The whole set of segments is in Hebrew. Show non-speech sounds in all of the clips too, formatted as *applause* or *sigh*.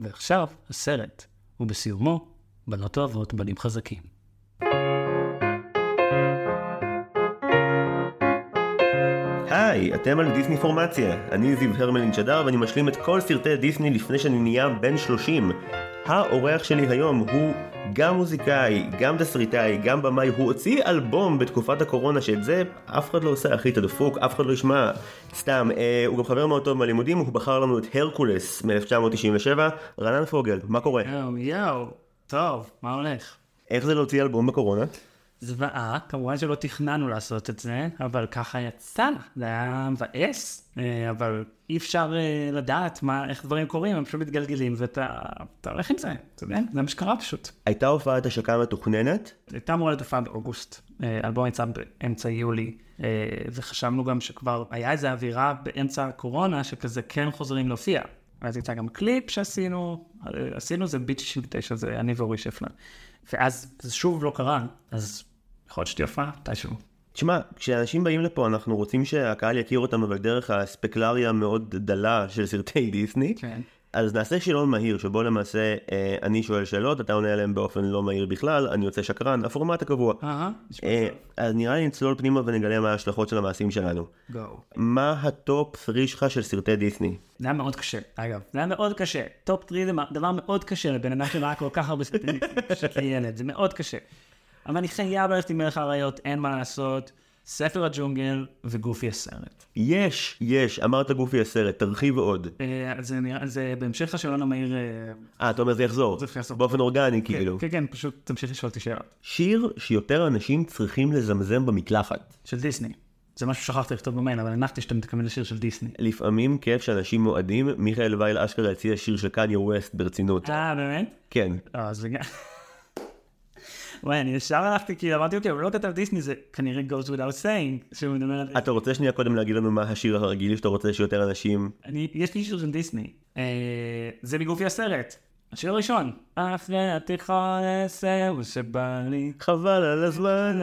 ועכשיו הסרט, ובסיומו, בנות אוהבות בנים חזקים. היי, אתם על דיסני פורמציה. אני זיו הרמלין שדר ואני משלים את כל סרטי דיסני לפני שאני נהיה בן 30. האורח שלי היום הוא גם מוזיקאי, גם תסריטאי, גם במאי, הוא הוציא אלבום בתקופת הקורונה שאת זה אף אחד לא עושה אחי, אתה דפוק, אף אחד לא ישמע, סתם, אה, הוא גם חבר מאוד טוב מהלימודים, הוא בחר לנו את הרקולס מ-1997, רנן פוגל, מה קורה? יואו, יואו, טוב, מה הולך? איך זה להוציא אלבום בקורונה? זוועה, כמובן שלא תכננו לעשות את זה, אבל ככה יצא, זה היה מבאס, אה, אבל אי אפשר אה, לדעת מה, איך דברים קורים, הם פשוט מתגלגלים, ואתה אתה הולך עם זה, אתה יודע, זה מה שקרה פשוט. הייתה הופעת השקה מתוכננת? הייתה אמורה להיות הופעה באוגוסט, אה, האלבום יצא באמצע יולי, וחשבנו גם שכבר היה איזו אווירה באמצע הקורונה, שכזה כן חוזרים להופיע. אז יצא גם קליפ שעשינו, עשינו זה ביט 69, זה אני ואורי שפלן. ואז זה שוב לא קרה, אז יכול להיות שתהיה הופעה, מתישהו. תשמע, כשאנשים באים לפה אנחנו רוצים שהקהל יכיר אותם אבל דרך הספקלריה המאוד דלה של סרטי דיסני. כן. אז נעשה שאלון מהיר שבו למעשה אה, אני שואל שאלות, אתה עונה עליהן באופן לא מהיר בכלל, אני יוצא שקרן, הפורמט הקבוע. נשמע אה, טוב. אז נראה לי נצלול פנימה ונגלה מה ההשלכות של המעשים שלנו. Go. מה ה top 3 שלך של סרטי דיסני? זה היה מאוד קשה, אגב, זה היה מאוד קשה. top 3 זה דבר מאוד קשה לבן אדם שראה כל כך הרבה סרטים כילד, *laughs* זה מאוד קשה. אבל אני חייב ללכת עם מלך האריות, אין מה לעשות. ספר הג'ונגל וגופי הסרט. יש, יש, אמרת גופי הסרט, תרחיב עוד. אה, זה זה בהמשך לשאלון המהיר, אה, אה, אתה אומר זה יחזור, זה יחזור. באופן אורגני כאילו. כן, כן, פשוט תמשיך לשאול אותי שאלות. שיר שיותר אנשים צריכים לזמזם במקלחת. של דיסני. זה משהו ששכחתי לכתוב במיין, אבל הנחתי שאתה מתכוון לשיר של דיסני. לפעמים כיף שאנשים מועדים, מיכאל וייל אשכרה הציע שיר של קניה ווסט ברצינות. אה, באמת? כן. לא, אז זה גם... *laughs* וואי, אני ישר הלכתי, כי אמרתי, אוקיי, הוא לא כתב דיסני, זה כנראה goes without saying, שהוא מדבר על... אתה רוצה שנייה קודם להגיד לנו מה השיר הרגיל שאתה רוצה שיותר אנשים... אני, יש לי שיר של דיסני, אה, זה מגופי הסרט, השיר הראשון. אחרי התיכון זהו שבא לי. חבל על הזמן.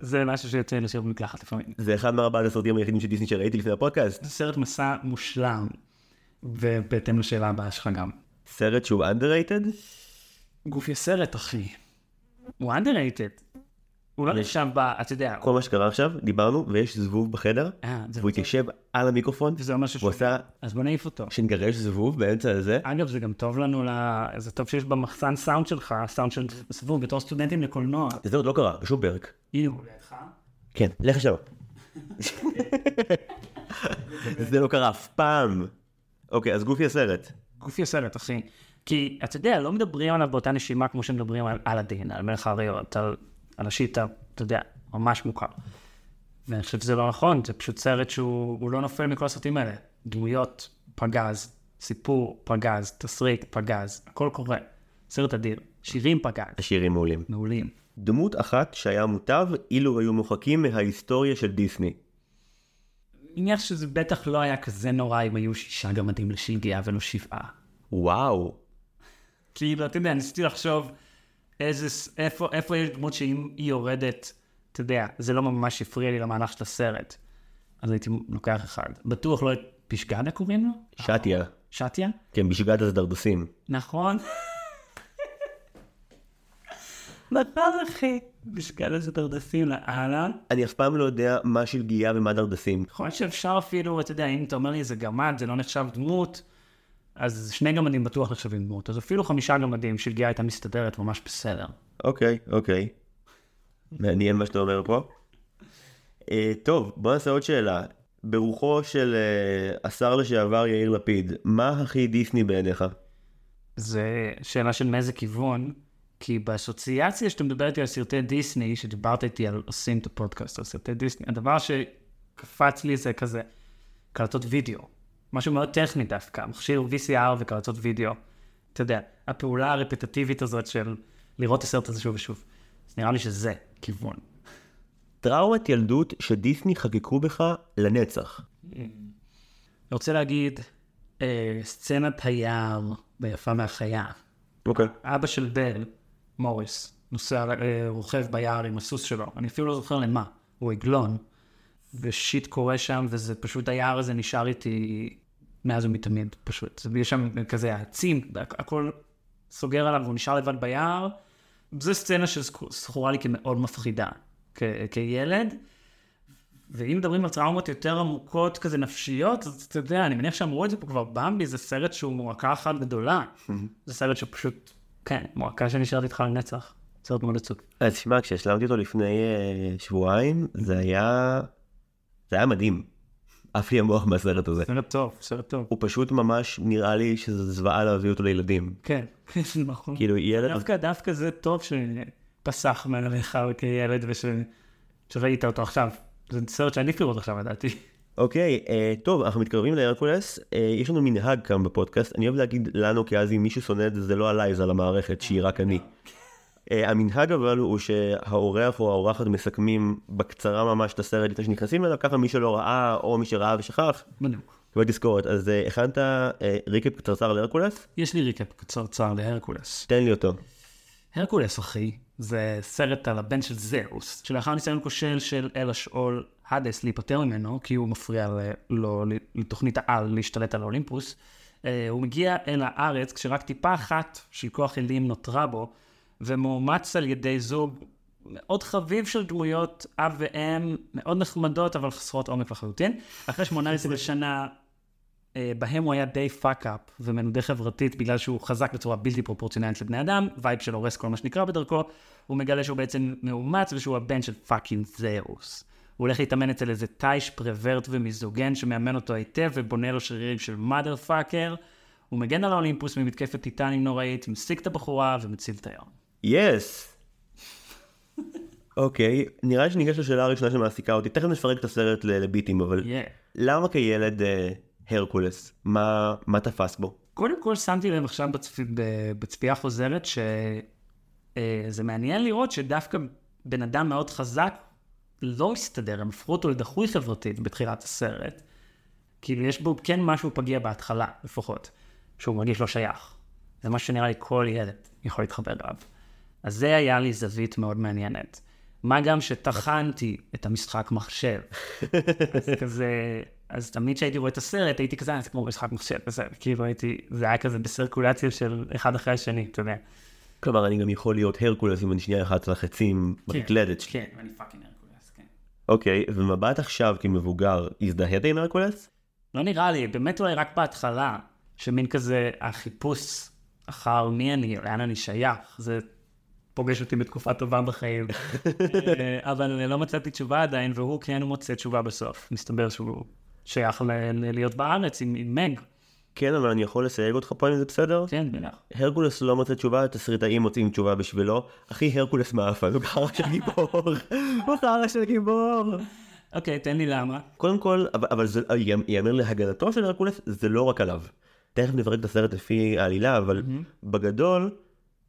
זה משהו שיוצא לשיר במקלחת לפעמים. זה אחד מארבעת הסרטים היחידים של דיסני שראיתי לפני הפודקאסט. זה סרט מסע מושלם, ובהתאם לשאלה הבאה שלך גם. סרט שהוא underrated? גופי הסרט, אחי. הוא underrated. הוא לא נחשב ב... אתה יודע, כל מה שקרה עכשיו, דיברנו, ויש זבוב בחדר, אה, והוא התיישב על המיקרופון, וזה אומר שהוא הוא עשה אז בוא נעיף אותו. שנגרש זבוב באמצע הזה. אגב, זה גם טוב לנו. זה טוב שיש במחסן סאונד שלך, סאונד של סבוב, בתור סטודנטים לקולנוע. זה עוד לא קרה, בשום פרק. הנה הוא לידך. כן, לך לשם. *laughs* זה לא קרה אף פעם. אוקיי, אז גופי הסרט. גופי הסרט, אחי. כי, אתה יודע, לא מדברים עליו באותה נשימה כמו שמדברים על אלאדין, על מלך האריות, על, על השיטה, אתה יודע, ממש מוכר. ואני חושב שזה לא נכון, זה פשוט סרט שהוא הוא לא נופל מכל הסרטים האלה. דמויות, פגז, סיפור, פגז, תסריט, פגז, הכל קורה. סרט אדיר. שירים פגז, השירים מעולים. מעולים. דמות אחת שהיה מוטב אילו היו מוחקים מההיסטוריה של דיסני. אני מניח שזה בטח לא היה כזה נורא אם היו שישה גמדים לשלגיה ולא שבעה. וואו. כאילו, אתה יודע, ניסיתי לחשוב איזה, איפה, איפה יש דמות שאם היא יורדת, אתה יודע, זה לא ממש הפריע לי למהלך של הסרט. אז הייתי לוקח אחד. בטוח לא את פשגדה קוראים לו? שטיה. שטיה? כן, בשגת הזדרדסים. נכון. נכון, אחי. פשגדה זה דרדסים לאללה. אני אף פעם לא יודע מה שלגיה ומה דרדסים. יכול להיות שאפשר אפילו, אתה יודע, אם אתה אומר לי זה גמד, זה לא נחשב דמות, אז שני גמדים בטוח נחשבים דמות. אז אפילו חמישה גמדים, שלגיה הייתה מסתדרת ממש בסדר. אוקיי, אוקיי. מעניין מה שאתה אומר פה. אה, טוב, בוא נעשה עוד שאלה. ברוחו של אה, השר לשעבר יאיר לפיד, מה הכי דיסני בעיניך? זה שאלה של מאיזה כיוון, כי באסוציאציה שאתה מדבר איתי על סרטי דיסני, שדיברת איתי על עושים את הפודקאסט על סרטי דיסני, הדבר שקפץ לי זה כזה קלטות וידאו, משהו מאוד טכני דווקא, מכשיר VCR וקלטות וידאו. אתה יודע, הפעולה הרפטטיבית הזאת של לראות את הסרט הזה שוב ושוב. אז נראה לי שזה כיוון. טראומת ילדות שדיסני חקקו בך לנצח. אני רוצה להגיד, אה, סצנת היער ביפה מהחיה. אוקיי. אבא של בל, מוריס, נוסע, אה, רוכב ביער עם הסוס שלו, אני אפילו לא זוכר למה, הוא עגלון, ושיט קורה שם, וזה פשוט, היער הזה נשאר איתי מאז ומתמיד, פשוט. יש שם כזה העצים, הכל סוגר עליו והוא נשאר לבד ביער. זו סצנה שזכורה לי כמאוד מפחידה כ- כילד. ואם מדברים על טראומות יותר עמוקות כזה נפשיות, אז אתה יודע, אני מניח שאמרו את זה פה כבר, במבי זה סרט שהוא מועקה אחת גדולה. זה סרט שפשוט, כן, מועקה שנשארת איתך לנצח. סרט מאוד עצוב. אז תשמע, כשהשלמתי אותו לפני uh, שבועיים, זה היה... זה היה מדהים. עף לי המוח מהסרט הזה. סרט טוב, סרט טוב. הוא פשוט ממש נראה לי שזה זוועה להביא אותו לילדים. כן, כן, *laughs* נכון. כאילו ילד... דווקא, דווקא זה טוב שפסח מעליך כילד ושראית אותו עכשיו. זה סרט שאני אפילו לראות עכשיו, לדעתי. אוקיי, אה, טוב, אנחנו מתקרבים להרקולס. אה, יש לנו מנהג כאן בפודקאסט, אני אוהב להגיד לנו, כי אז אם מישהו שונא את זה, זה לא עליי, זה על המערכת, שהיא רק אני. אה, המנהג אבל הוא שהאורח או האורחת מסכמים בקצרה ממש את הסרט לפני שנכנסים אליו, ככה מי שלא ראה או מי שראה ושכח, בדיוק. קיבל תזכורת. אז אה, הכנת אה, recap קצרצר להרקולס? יש לי recap קצרצר להרקולס. תן לי אותו. הרקולס, אחי, זה סרט על הבן של זאוס, שלאחר ניסיון כושל של אל השאול האדס להיפטר ממנו, כי הוא מפריע לו לתוכנית העל להשתלט על האולימפוס, הוא מגיע אל הארץ כשרק טיפה אחת של כוח אלים נותרה בו, ומאומץ על ידי זוג מאוד חביב של דמויות אב ואם, מאוד נחמדות, אבל חסרות עומק לחלוטין. אחרי 18 שנה אה, בהם הוא היה די fuck-up ומנודה חברתית בגלל שהוא חזק בצורה בלתי פרופורציונלית לבני אדם, vibe של הורס כל מה שנקרה בדרכו, הוא מגלה שהוא בעצם מאומץ ושהוא הבן של פאקינג זהוס. הוא הולך להתאמן אצל איזה תיש פרוורט ומיזוגן שמאמן אותו היטב ובונה לו שרירים של motherfucker. הוא מגן על האולימפוס ממתקפת טיטנים נוראית, מסיק את הבחורה ומציל את היום. יס! אוקיי, נראה לי שניגש לשאלה הראשונה שמעסיקה אותי, תכף נפרק את הסרט לביטים, אבל Yeah. למה כילד אה, הרקולס? מה, מה תפס בו? קודם כל שמתי לב עכשיו בצפ... בצפייה חוזרת שזה מעניין לראות שדווקא בן אדם מאוד חזק לא מסתדר, הם הפכו אותו לדחוי חברתית בתחילת הסרט. כאילו יש בו כן משהו פגיע בהתחלה לפחות, שהוא מרגיש לא שייך. זה מה שנראה לי כל ילד יכול להתחבר אליו. אז זה היה לי זווית מאוד מעניינת. מה גם שטחנתי את המשחק מחשב. אז כזה, אז תמיד כשהייתי רואה את הסרט, הייתי כזה, "אה, זה כמו משחק מחשב, וזה, כאילו הייתי, זה היה כזה בסרקולציה של אחד אחרי השני, אתה יודע. כלומר, אני גם יכול להיות הרקולס אם אני שנייה אחת על החצים במקלדת שלי. כן, ואני fucking הרקולס, כן. אוקיי, ומבט עכשיו כמבוגר, הזדהית עם הרקולס? לא נראה לי, באמת אולי רק בהתחלה, שמין כזה החיפוש אחר מי אני, לאן אני שייך, זה פוגש אותי בתקופה טובה בחיים. אה, אבל לא מצאתי תשובה עדיין, והוא כן מוצא תשובה בסוף. מסתבר שהוא שייך ל- ל- להיות בארץ עם, עם מג. כן, אבל אני יכול לסייג אותך פה אם זה בסדר? כן, בטח. הרקולס לא מוצא תשובה, התסריטאים מוצאים תשובה בשבילו. אחי, הרקולס מאפן, הוא חרא של גיבור. הוא חרא של גיבור. אוקיי, תן לי למה. קודם כל, אבל, אבל זה ייאמר להגנתו של הרקולס, זה לא רק עליו. תכף נפרק את הסרט לפי העלילה, אבל בגדול,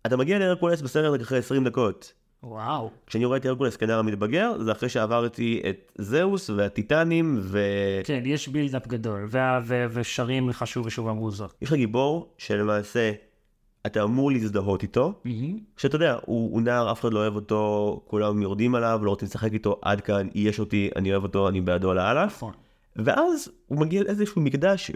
אתה מגיע להרקולס בסרט רק אחרי 20 דקות. וואו. כשאני רואה את הרקולס כנער המתבגר, זה אחרי שעברתי את זהוס והטיטנים, ו... כן, יש בילדאפ גדול, וה- ו- ושרים לך שוב ושוב אמרו זאת. יש לך גיבור שלמעשה אתה אמור להזדהות איתו, שאתה יודע, הוא, הוא נער, אף אחד לא אוהב אותו, כולם יורדים עליו, לא רוצים לשחק איתו, עד כאן, יש אותי, אני אוהב אותו, אני בעדו לאללה. נכון. ואז הוא מגיע לאיזשהו מקדש,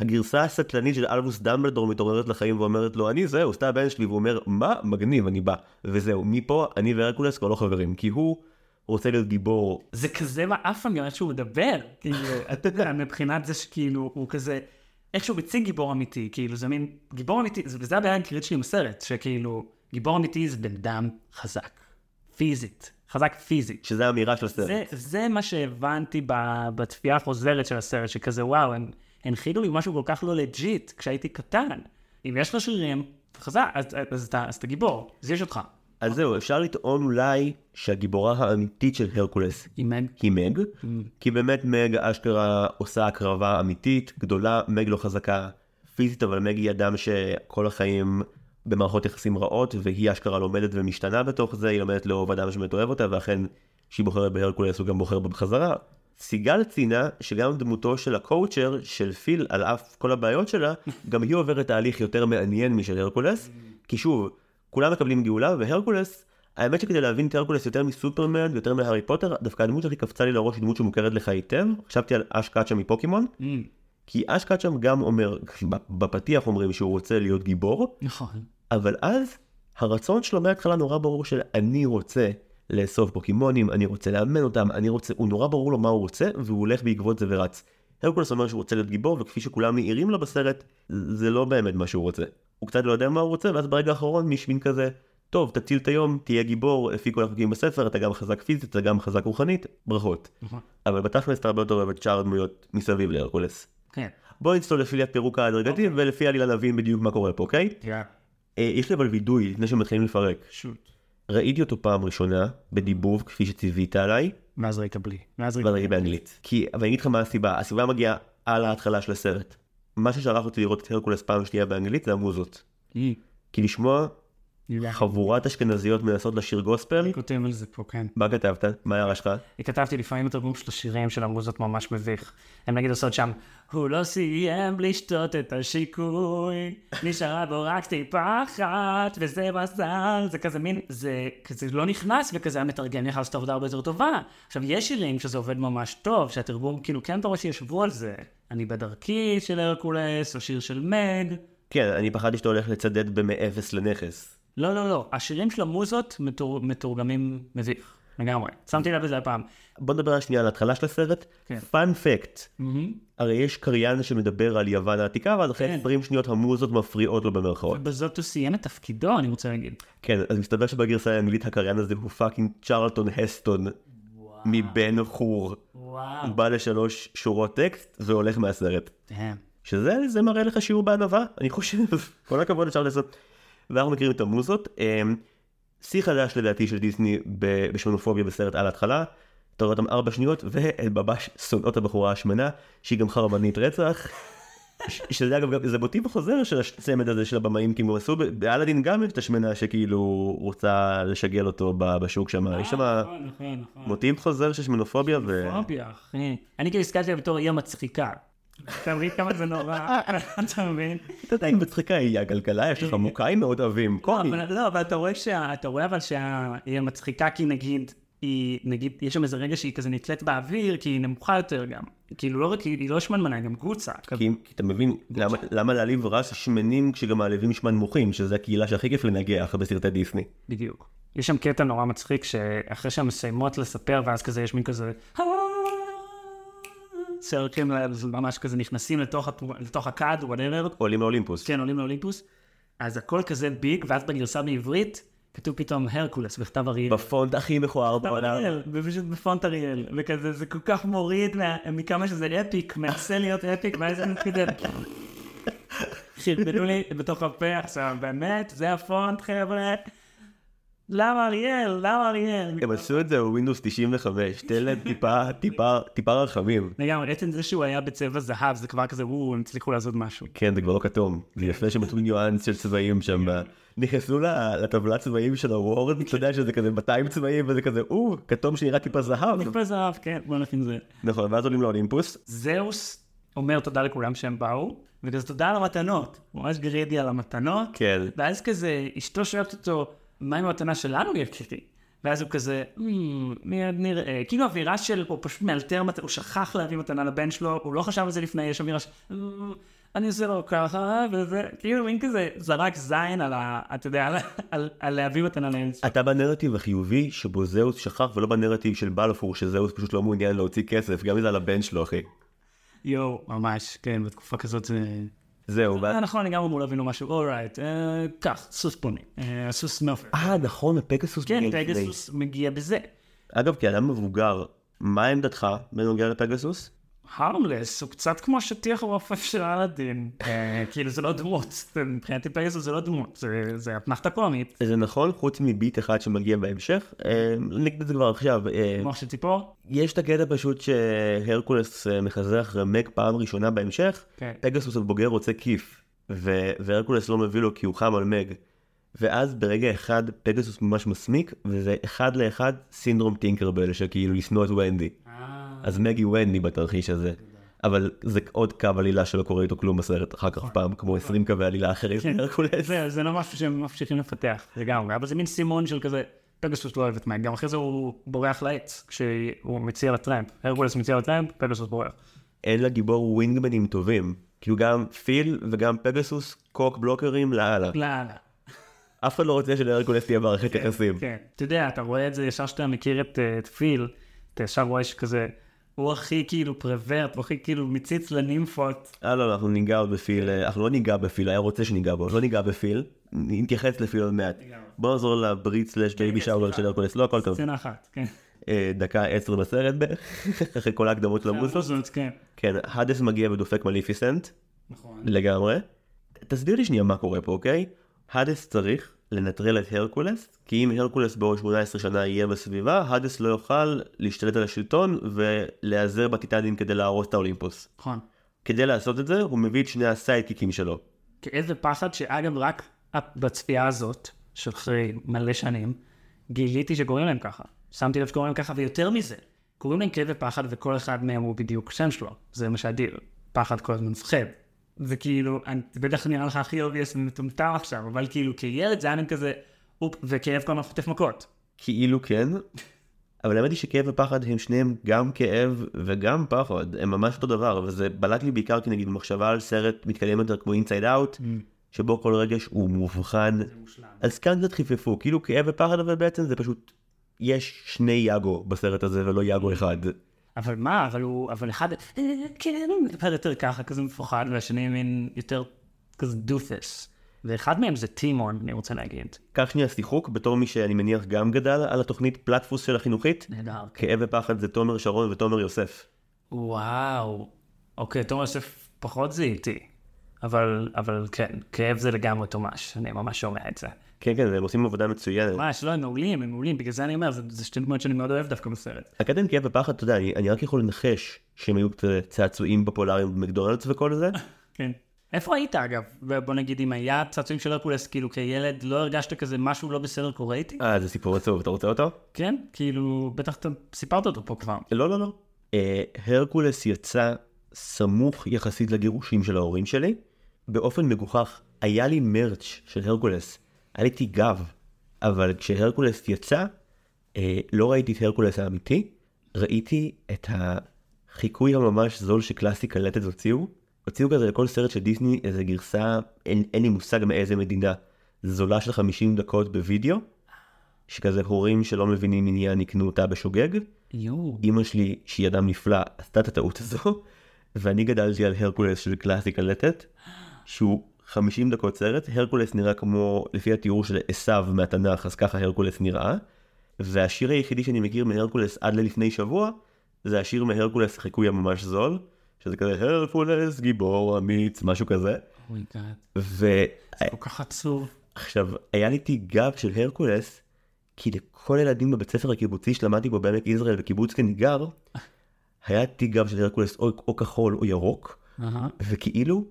והגרסה הסטלנית של אלבוס דמבלדור מתעוררת לחיים ואומרת לו, אני זהו, סתם הבן שלי, והוא אומר, מה? מגניב, אני בא. וזהו, מפה אני והרקולס כבר לא חברים, כי הוא רוצה להיות גיבור. זה כזה מעפן גם איך שהוא מדבר, כאילו, *laughs* אתה יודע, מבחינת זה שכאילו, הוא כזה, איך שהוא מציג גיבור אמיתי, כאילו, זה מין, גיבור אמיתי, זה- וזה הבעיה העיקרית שלי עם הסרט, שכאילו, גיבור אמיתי זה בן אדם חזק, פיזית, חזק פיזית. שזה האמירה של הסרט. זה, זה מה שהבנתי בצפייה החוזרת של הסרט, שכזה, וואו, הם הנחילו לי משהו כל כך לא legit כשהייתי קטן. אם יש לך שרירים, חזק, אז, אז, אז, אתה, אז אתה גיבור, אז יש אותך. אז זהו, אפשר לטעון אולי שהגיבורה האמיתית של הרקולס אם אין, היא מג, כי באמת מג אשכרה עושה הקרבה אמיתית, גדולה, מג לא חזקה פיזית, אבל מג היא אדם שכל החיים במערכות יחסים רעות, והיא אשכרה לומדת ומשתנה בתוך זה, היא לומדת לאהוב אדם שבאמת אוהב אותה, ואכן כשהיא בוחרת בהרקולס הוא גם בוחר בה בחזרה. סיגל ציינה שגם דמותו של הקואוצ'ר של פיל, על אף כל הבעיות שלה, *laughs* גם היא עוברת תהליך יותר מעניין משל הרקולס, כי שוב, כולם מקבלים גאולה, והרקולס, האמת שכדי להבין את הרקולס יותר מסופרמן ויותר מהארי פוטר, דווקא הדמות הכי קפצה לי לראש היא דמות שמוכרת לך היטב, חשבתי על אש קאצ'ה מפוקימון, Mm, כי אש קאצ'ם גם אומר, בפתיח אומרים שהוא רוצה להיות גיבור, נכון. אבל אז הרצון שלו מההתחלה נורא ברור של אני רוצה לאסוף פוקימונים, אני רוצה לאמן אותם, אני רוצה, הוא נורא ברור לו מה הוא רוצה, והוא הולך בעקבות זה ורץ. הרקולס אומר שהוא רוצה להיות גיבור, וכפי שכולם מעירים לו בסרט, זה לא באמת מה שהוא רוצה. הוא קצת לא יודע מה הוא רוצה, ואז ברגע האחרון מישמין כזה, טוב, תציל את היום, תהיה גיבור, לפי כל החוקים בספר, אתה גם חזק פיזית, אתה גם חזק רוחנית, ברכות. נכון. אבל בתכלס אתה הרבה יותר אוהב את שאר הדמויות מסביב להרקולס. כן. בוא נצלול לפי הפירוק ההדרגתי, ולפי עלילה נבין בדיוק מה קורה פה, אוקיי? אה, יש לי אבל וידוי, לפני שמתחילים לפרק. שוט. ראיתי אותו פעם ראשונה, בדיבוב, כפי שציווית עליי, ואז ראית בלי. ואז ראית ראיתי באנגלית. כי, אבל אני אגיד לך מה הסיבה, הסיבה מגיעה על ההתחלה של הסרט. מה ששלח אותי לראות את הרקולס פעם שנייה באנגלית זה המוזות. כי לשמוע. חבורת אשכנזיות מנסות לשיר גוספל, אני כותב על זה פה, כן. מה כתבת? מה ההערה שלך? כתבתי לפעמים התרגום של השירים של המוזות ממש מביך. הם נגיד עושות שם, הוא לא סיים לשתות את השיקוי, נשארה בו רק טיפה אחת, וזה מזל, זה כזה מין, זה כזה לא נכנס, וכזה המתרגם יכול לעשות עבודה הרבה יותר טובה. עכשיו, יש שירים שזה עובד ממש טוב, שהתרגום, כאילו, כן אתה רואה שישבו על זה. אני בדרכי של הרקולס, או שיר של מג. כן, אני פחדתי שאתה הולך לצדד במאפס לנכס. לא, לא, לא, השירים של המוזות מתור... מתורגמים מביך, לגמרי. שמתי לב לזה הפעם. בוא נדבר שנייה על ההתחלה של הסרט. כן. פאנ פקט, הרי יש קריין שמדבר על יוון העתיקה, ואז אחרי כן. 20 שניות המוזות מפריעות לו במרכאות. בזאת הוא סיים את תפקידו, אני רוצה להגיד. כן, אז מסתבר שבגרסה האנגלית הקריין הזה הוא fucking צ'רלטון הסטון מבן חור. וואו. הוא בא לשלוש שורות טקסט והולך מהסרט. שזה זה מראה לך שיעור בענווה, אני חושב. *laughs* כל הכבוד אפשר לעשות. ואנחנו מכירים את המוזות. אמ, שיא חדש לדעתי של דיסני בשמנופוביה בסרט על ההתחלה. אתה רואה אותם ארבע שניות, ואלבבש שונאות הבחורה השמנה, שהיא גם חרבנית רצח. שזה אגב גם, זה מוטיב חוזר של הצמד הזה של הבמאים, כי הם עשו, באלאדין גם יש את השמנה שכאילו רוצה לשגל אותו בשוק שם, יש שם נכון, נכון, נכון. מוטיב חוזר של שמנופוביה, ו... פוביה, אחי. אני כאילו הסתכלתי עליה בתור עיר מצחיקה. אתה מבין כמה זה נורא? אתה מבין? אתה יודע, היא מצחיקה, היא הכלכלה, יש לך מוקאים מאוד אוהבים, קורי. אבל לא, אבל אתה רואה שה... אתה רואה אבל שהיא מצחיקה כי נגיד, היא, נגיד, יש שם איזה רגע שהיא כזה נתלית באוויר, כי היא נמוכה יותר גם. כאילו לא רק, היא לא שמנמנה, היא גם גוצה. כי אתה מבין למה- למה להעליב רס שמנים כשגם מעליבים שמנמוכים, שזה הקהילה שהכי כיף לנגח בסרטי דיסני. בדיוק. יש שם קטע נורא מצחיק, שאחרי שהן מסיימות לספר, ואז כזה יש מין כזה... ל- ממש כזה נכנסים לתוך, לתוך הכד, whatever, עולים לאולימפוס. כן, עולים לאולימפוס, אז הכל כזה big, ואז בגרסה בעברית, כתוב פתאום הרקולס בכתב אריאל. בפונט הכי מכוער בעולם. אריאל, ופשוט בפונט אריאל, וכזה, זה כל כך מוריד מה- מכמה שזה epic, מנסה להיות epic, ואז זה כזה... חרבנו לי בתוך הפה עכשיו, באמת, זה הפונט חבר'ה. למה אריאל? למה אריאל? הם עשו את זה בווינדוס 95, תן להם טיפה, טיפה, טיפה רחמים. לגמרי, עצם זה שהוא היה בצבע זהב, זה כבר כזה, וואו, הם הצליחו לעשות משהו. כן, זה כבר לא כתום. זה יפה שהם נתנו ניואנס של צבעים שם. נכנסו לטבלת צבעים של הוורד, אתה יודע שזה כזה 200 צבעים, וזה כזה, או, כתום שנראה טיפה זהב. טיפה זהב, כן, בוא עם זה. נכון, ואז עולים לאולימפוס. זהוס אומר תודה לכולם שהם באו, וכזה תודה על המתנות. ממש גרידי על המתנות. כן. ואז כזה, אשתו שואלת אותו, מה עם המתנה שלנו יקירי? ואז הוא כזה, "מ, מיד נראה, כאילו אווירה של, הוא פשוט מאלתר, הוא שכח להביא מתנה לבן שלו, הוא לא חשב על זה לפני, יש אווירה של, "מ, אני עושה לו ככה, וזה, כאילו מין כזה, זרק זין על ה... אתה יודע, על, להביא מתנה לילד שלו. אתה בנרטיב החיובי שבו זהוס שכח ולא בנרטיב של בלפור שזהוס פשוט לא מעוניין להוציא כסף גם אם זה על הבן שלו אחי. יואו, ממש, כן, בתקופה כזאת זה... זהו. אה, נכון, אני גם אמור להבין לו משהו, אורייט, קח, סוס פוני, אה, סוס נופל. אה נכון הפגסוס. כן, מגיע לפני. פגסוס מגיע בזה. אגב כאדם מבוגר מה עמדתך בנוגע לפגסוס? הרמלס הוא קצת כמו השטיח הרופף של אלאדין. אה, כאילו זה לא דמות, מבחינתי פגסוס זה לא דמות, זה- אתנחתה קומית. זה נכון חוץ מביט אחד שמגיע בהמשך אה, נגיד את זה כבר עכשיו אה, מוח של ציפור? יש את הקטע פשוט שהרקולס אה, מחזה אחרי מק פעם ראשונה בהמשך כן. פגסוס הבוגר רוצה כיף והרקולס לא מביא לו כי הוא חם על מג ואז ברגע אחד פגסוס ממש מסמיק וזה אחד לאחד סינדרום טינקרבל שכאילו לשנוא את ונדי אז מג היא ונדי בתרחיש הזה. אבל זה עוד קו עלילה שלא קורה איתו כלום בסרט אחר כך פעם כמו 20 קווי עלילה אחרים של הרקולס. זה זה לא משהו שהם ממשיכים לפתח לגמרי, אבל זה מין סימון של כזה, פגסוס לא אוהב את מג, גם אחרי זה הוא בורח לעץ, כשהוא מציע לה טרמפ, הרקולס מציע לה טרמפ, פגסוס בורח. אין לגיבור ווינגמנים טובים. כאילו גם פיל וגם פגסוס קוק בלוקרים לאללה. לאללה. אף אחד לא רוצה שלהרקולס תהיה מערכת יחסים. כן. אתה יודע, אתה רואה את זה ישר שאתה מכיר את אה, את פיל, אתה ישר רואה שכזה, הוא הכי כאילו פרוורט, הוא הכי כאילו מציץ לנימפות. אה לא, לא, אנחנו ניגע עוד בפיל, אה, אנחנו לא ניגע בפיל, היה רוצה שניגע בו, לא ניגע בפיל, נתייחס לפיל עוד מעט. בוא נחזור לברית slash baby כן, shower. של הרקולס, לא הכל טוב. סצנה אחת, כן. אה, דקה עשר בסרט בערך, *laughs* אחרי כל ההקדמות. המוזות, כן. כן, האדס מגיע ודופק מליפיסנט, נכון. לגמרי. תסביר לי שנייה מה קורה פה, אוקיי? האדס צריך לנטרל את הרקולס, כי אם הרקולס בעוד 18 שנה יהיה בסביבה, האדס לא יוכל להשתלט על השלטון ולהיעזר בטיטנים כדי להרוס את האולימפוס. נכון. כדי לעשות את זה, הוא מביא את שני הסיידקיקים שלו. כאיזה פחד שאגב רק בצפייה הזאת, שאחרי מלא שנים, גיליתי שקוראים להם ככה. שמתי לב שקוראים להם ככה, ויותר מזה, קוראים להם כאב ופחד וכל אחד מהם הוא בדיוק שם שלו. זה מה שאדיר. פחד כל הזמן מפחד. זה כאילו, אני, זה בטח נראה לך הכי obvious ומטומטם עכשיו, אבל כאילו כילד זה היה מין כזה, אופ, וכאב כל הזמן חוטף מכות. כאילו כן, אבל האמת היא שכאב ופחד הם שניהם גם כאב וגם פחד, הם ממש אותו דבר, וזה בלט לי בעיקר כי נגיד מחשבה על סרט מתקדם יותר כמו Inside Out, שבו כל רגש הוא מובחן, אז כאן קצת חיפפו, כאילו כאב ופחד אבל בעצם זה פשוט, יש שני יאגו בסרט הזה ולא יאגו אחד. אבל מה, אבל הוא, אבל אחד, אה, כן, אחד יותר ככה, כזה מפוחד, והשני מין יותר כזה דופס. ואחד מהם זה טימון, אני רוצה להגיד. קח שנייה שיחוק בתור מי שאני מניח גם גדל על התוכנית פלטפוס של החינוכית, נהדר. כאב ופחד זה תומר שרון ותומר יוסף. וואו. אוקיי, תומר יוסף פחות זיהיתי. אבל, אבל כן, כאב זה לגמרי תומש, אני ממש שומע את זה. כן כן הם עושים עבודה מצוינת. ממש, לא, הם מעולים, הם מעולים, בגלל זה אני אומר, זה, זה שתי דמויות שאני מאוד אוהב דווקא בסרט. הקטע עם כאב ופחד, אתה יודע, אני, אני רק יכול לנחש שהם היו כזה צעצועים פופולריים במקדונלדס וכל זה. *laughs* כן. איפה היית אגב? בוא נגיד אם היה צעצועים של הרקולס, כאילו כילד לא הרגשת כזה משהו לא בסדר קורה איתי? אה, זה סיפור עצוב, אתה רוצה אותו? כן, כאילו, בטח אתה סיפרת אותו פה כבר. לא, לא, לא. אה, הרקולס יצא סמוך יחסית לגירושים של ההורים שלי. באופן מגוחך, היה לי מרץ' של הרקולס, היה לי תיגב, אבל כשהרקולס יצא, אה, לא ראיתי את הרקולס האמיתי, ראיתי את החיקוי הממש זול שקלאסי קלטת הוציאו. הוציאו כזה לכל סרט של דיסני איזה גרסה, אין, אין לי מושג מאיזה מדינה, זולה של 50 דקות בווידאו, שכזה הורים שלא מבינים עניין יקנו אותה בשוגג. יואו. אימא שלי, שהיא אדם נפלא, עשתה את הטעות הזו, ואני גדלתי על הרקולס של קלאסי קלטת, שהוא 50 דקות סרט, הרקולס נראה כמו, לפי התיאור של עשיו מהתנ"ך, אז ככה הרקולס נראה, והשיר היחידי שאני מכיר מהרקולס עד ללפני שבוע, זה השיר מהרקולס חיקוי הממש זול, שזה כזה הרקולס גיבור אמיץ, משהו כזה, oh my god. ועכשיו, כל כך עצוב. היה לי תיק גב של הרקולס, כי לכל הילדים בבית ספר הקיבוצי שלמדתי בו בעמק יזרעאל בקיבוץ כניגר, היה תיק גב של הרקולס או, או כחול או ירוק, אהה. וכאילו,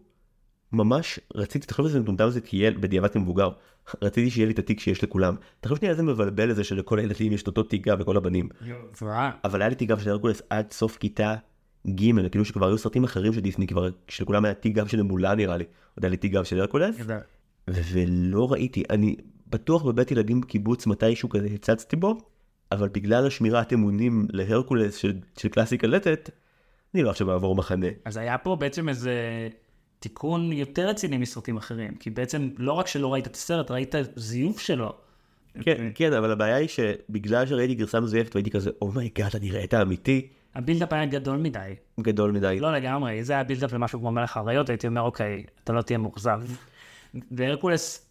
ממש רציתי, תחשוב על זה מטומטם זה ילד, בדיעבד כמבוגר, רציתי שיהיה לי את התיק שיש לכולם. תחשוב שנייה איזה מבלבל זה שלכל הילדים יש את אותו תיק גב וכל הבנים. אבל היה לי תיק גב של הרקולס עד סוף כיתה ג', כאילו שכבר היו סרטים אחרים של דיסני, כבר, שלכולם היה תיק גב של אמולה נראה לי. עוד היה לי תיק גב של הרקולס, ולא ראיתי, אני בטוח בבית ילדים בקיבוץ מתישהו כזה הצצתי בו, אבל בגלל השמירת אמונים להרקולס של, של קלאסי קלטת, אני לא עכשיו אעבור מחנה. אז היה פה בעצם איזה תיקון יותר רציני מסרטים אחרים, כי בעצם לא רק שלא ראית את הסרט, ראית זיוף שלו. כן, כן, אבל הבעיה היא שבגלל שראיתי גרסה מזויפת והייתי כזה, oh my god, אני רואה את האמיתי, ה build-up היה גדול מדי. גדול מדי. לא לגמרי, זה היה build-up למשהו כמו מלך האריות, הייתי אומר, אוקיי, אתה לא תהיה מאוכזב. והרקולס,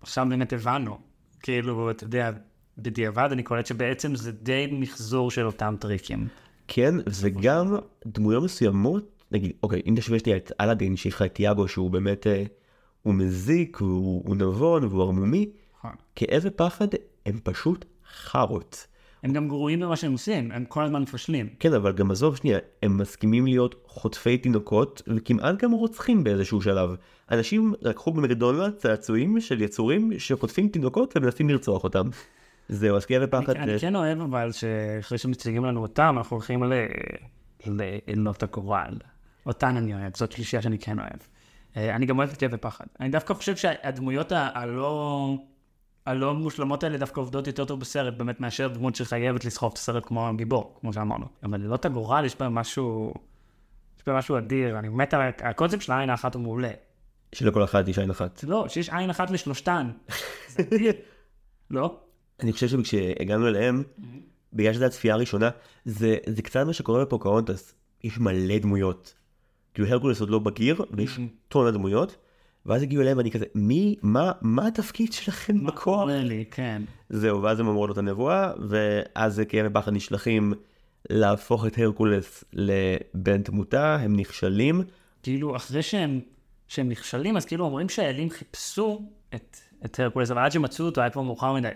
עכשיו באמת הבנו, כאילו, אתה יודע, בדיעבד אני קולט שבעצם זה די מחזור של אותם טריקים. כן, וגם דמויות מסוימות, נגיד, אוקיי, אם תשווה שנייה את אלאדין, שיש לך את יאגו שהוא באמת, אה, הוא מזיק, הוא, הוא נבון והוא ערמומי, נכון. כאב ופחד הם פשוט חארות. הם גם גרועים במה שהם עושים, הם כל הזמן מפשלים. כן, אבל גם עזוב שנייה, הם מסכימים להיות חוטפי תינוקות, וכמעט גם רוצחים באיזשהו שלב. אנשים לקחו במקדונלד צעצועים של יצורים שחוטפים תינוקות ומנסים לרצוח אותם. זהו, אז כאב ופחד, אני כן אוהב אבל שאחרי שמציגים לנו אותם, אנחנו הולכים ל... לעלות הגורל. אותן אני אוהב, זאת שלישייה שאני כן אוהב. אה, אני גם אוהב את כאב ופחד. אני דווקא חושב שהדמויות הלא... הלא מושלמות האלה דווקא עובדות יותר טוב בסרט, באמת מאשר דמות שחייבת לסחוב את הסרט כמו הגיבור, כמו שאמרנו. אבל לילות הגורל יש בהם משהו יש בה משהו אדיר, אני מת על הקונספט של העין האחת הוא מעולה. שלכל אחת יש עין אחת. לא, שיש עין אחת לשלושתן. *laughs* לא? אני חושב שכשהגענו אליהם, בגלל שזו הצפייה הראשונה, זה, זה קצת מה שקורה בפוקהונטס. יש מלא דמויות. כאילו הרקולס עוד לא בגיר, ויש טון הדמויות, ואז הגיעו אליהם ואני כזה, מי, מה, מה התפקיד שלכם בכוח? אומר לי, כן. זהו, ואז הם אמרו לו את הנבואה, ואז כאבי פחד נשלחים להפוך את הרקולס לבן תמותה, הם נכשלים. כאילו, אחרי שהם, שהם נכשלים, אז כאילו אומרים שהאלים חיפשו את, את הרקולס, אבל עד שמצאו אותו היה כבר מאוחר מדי.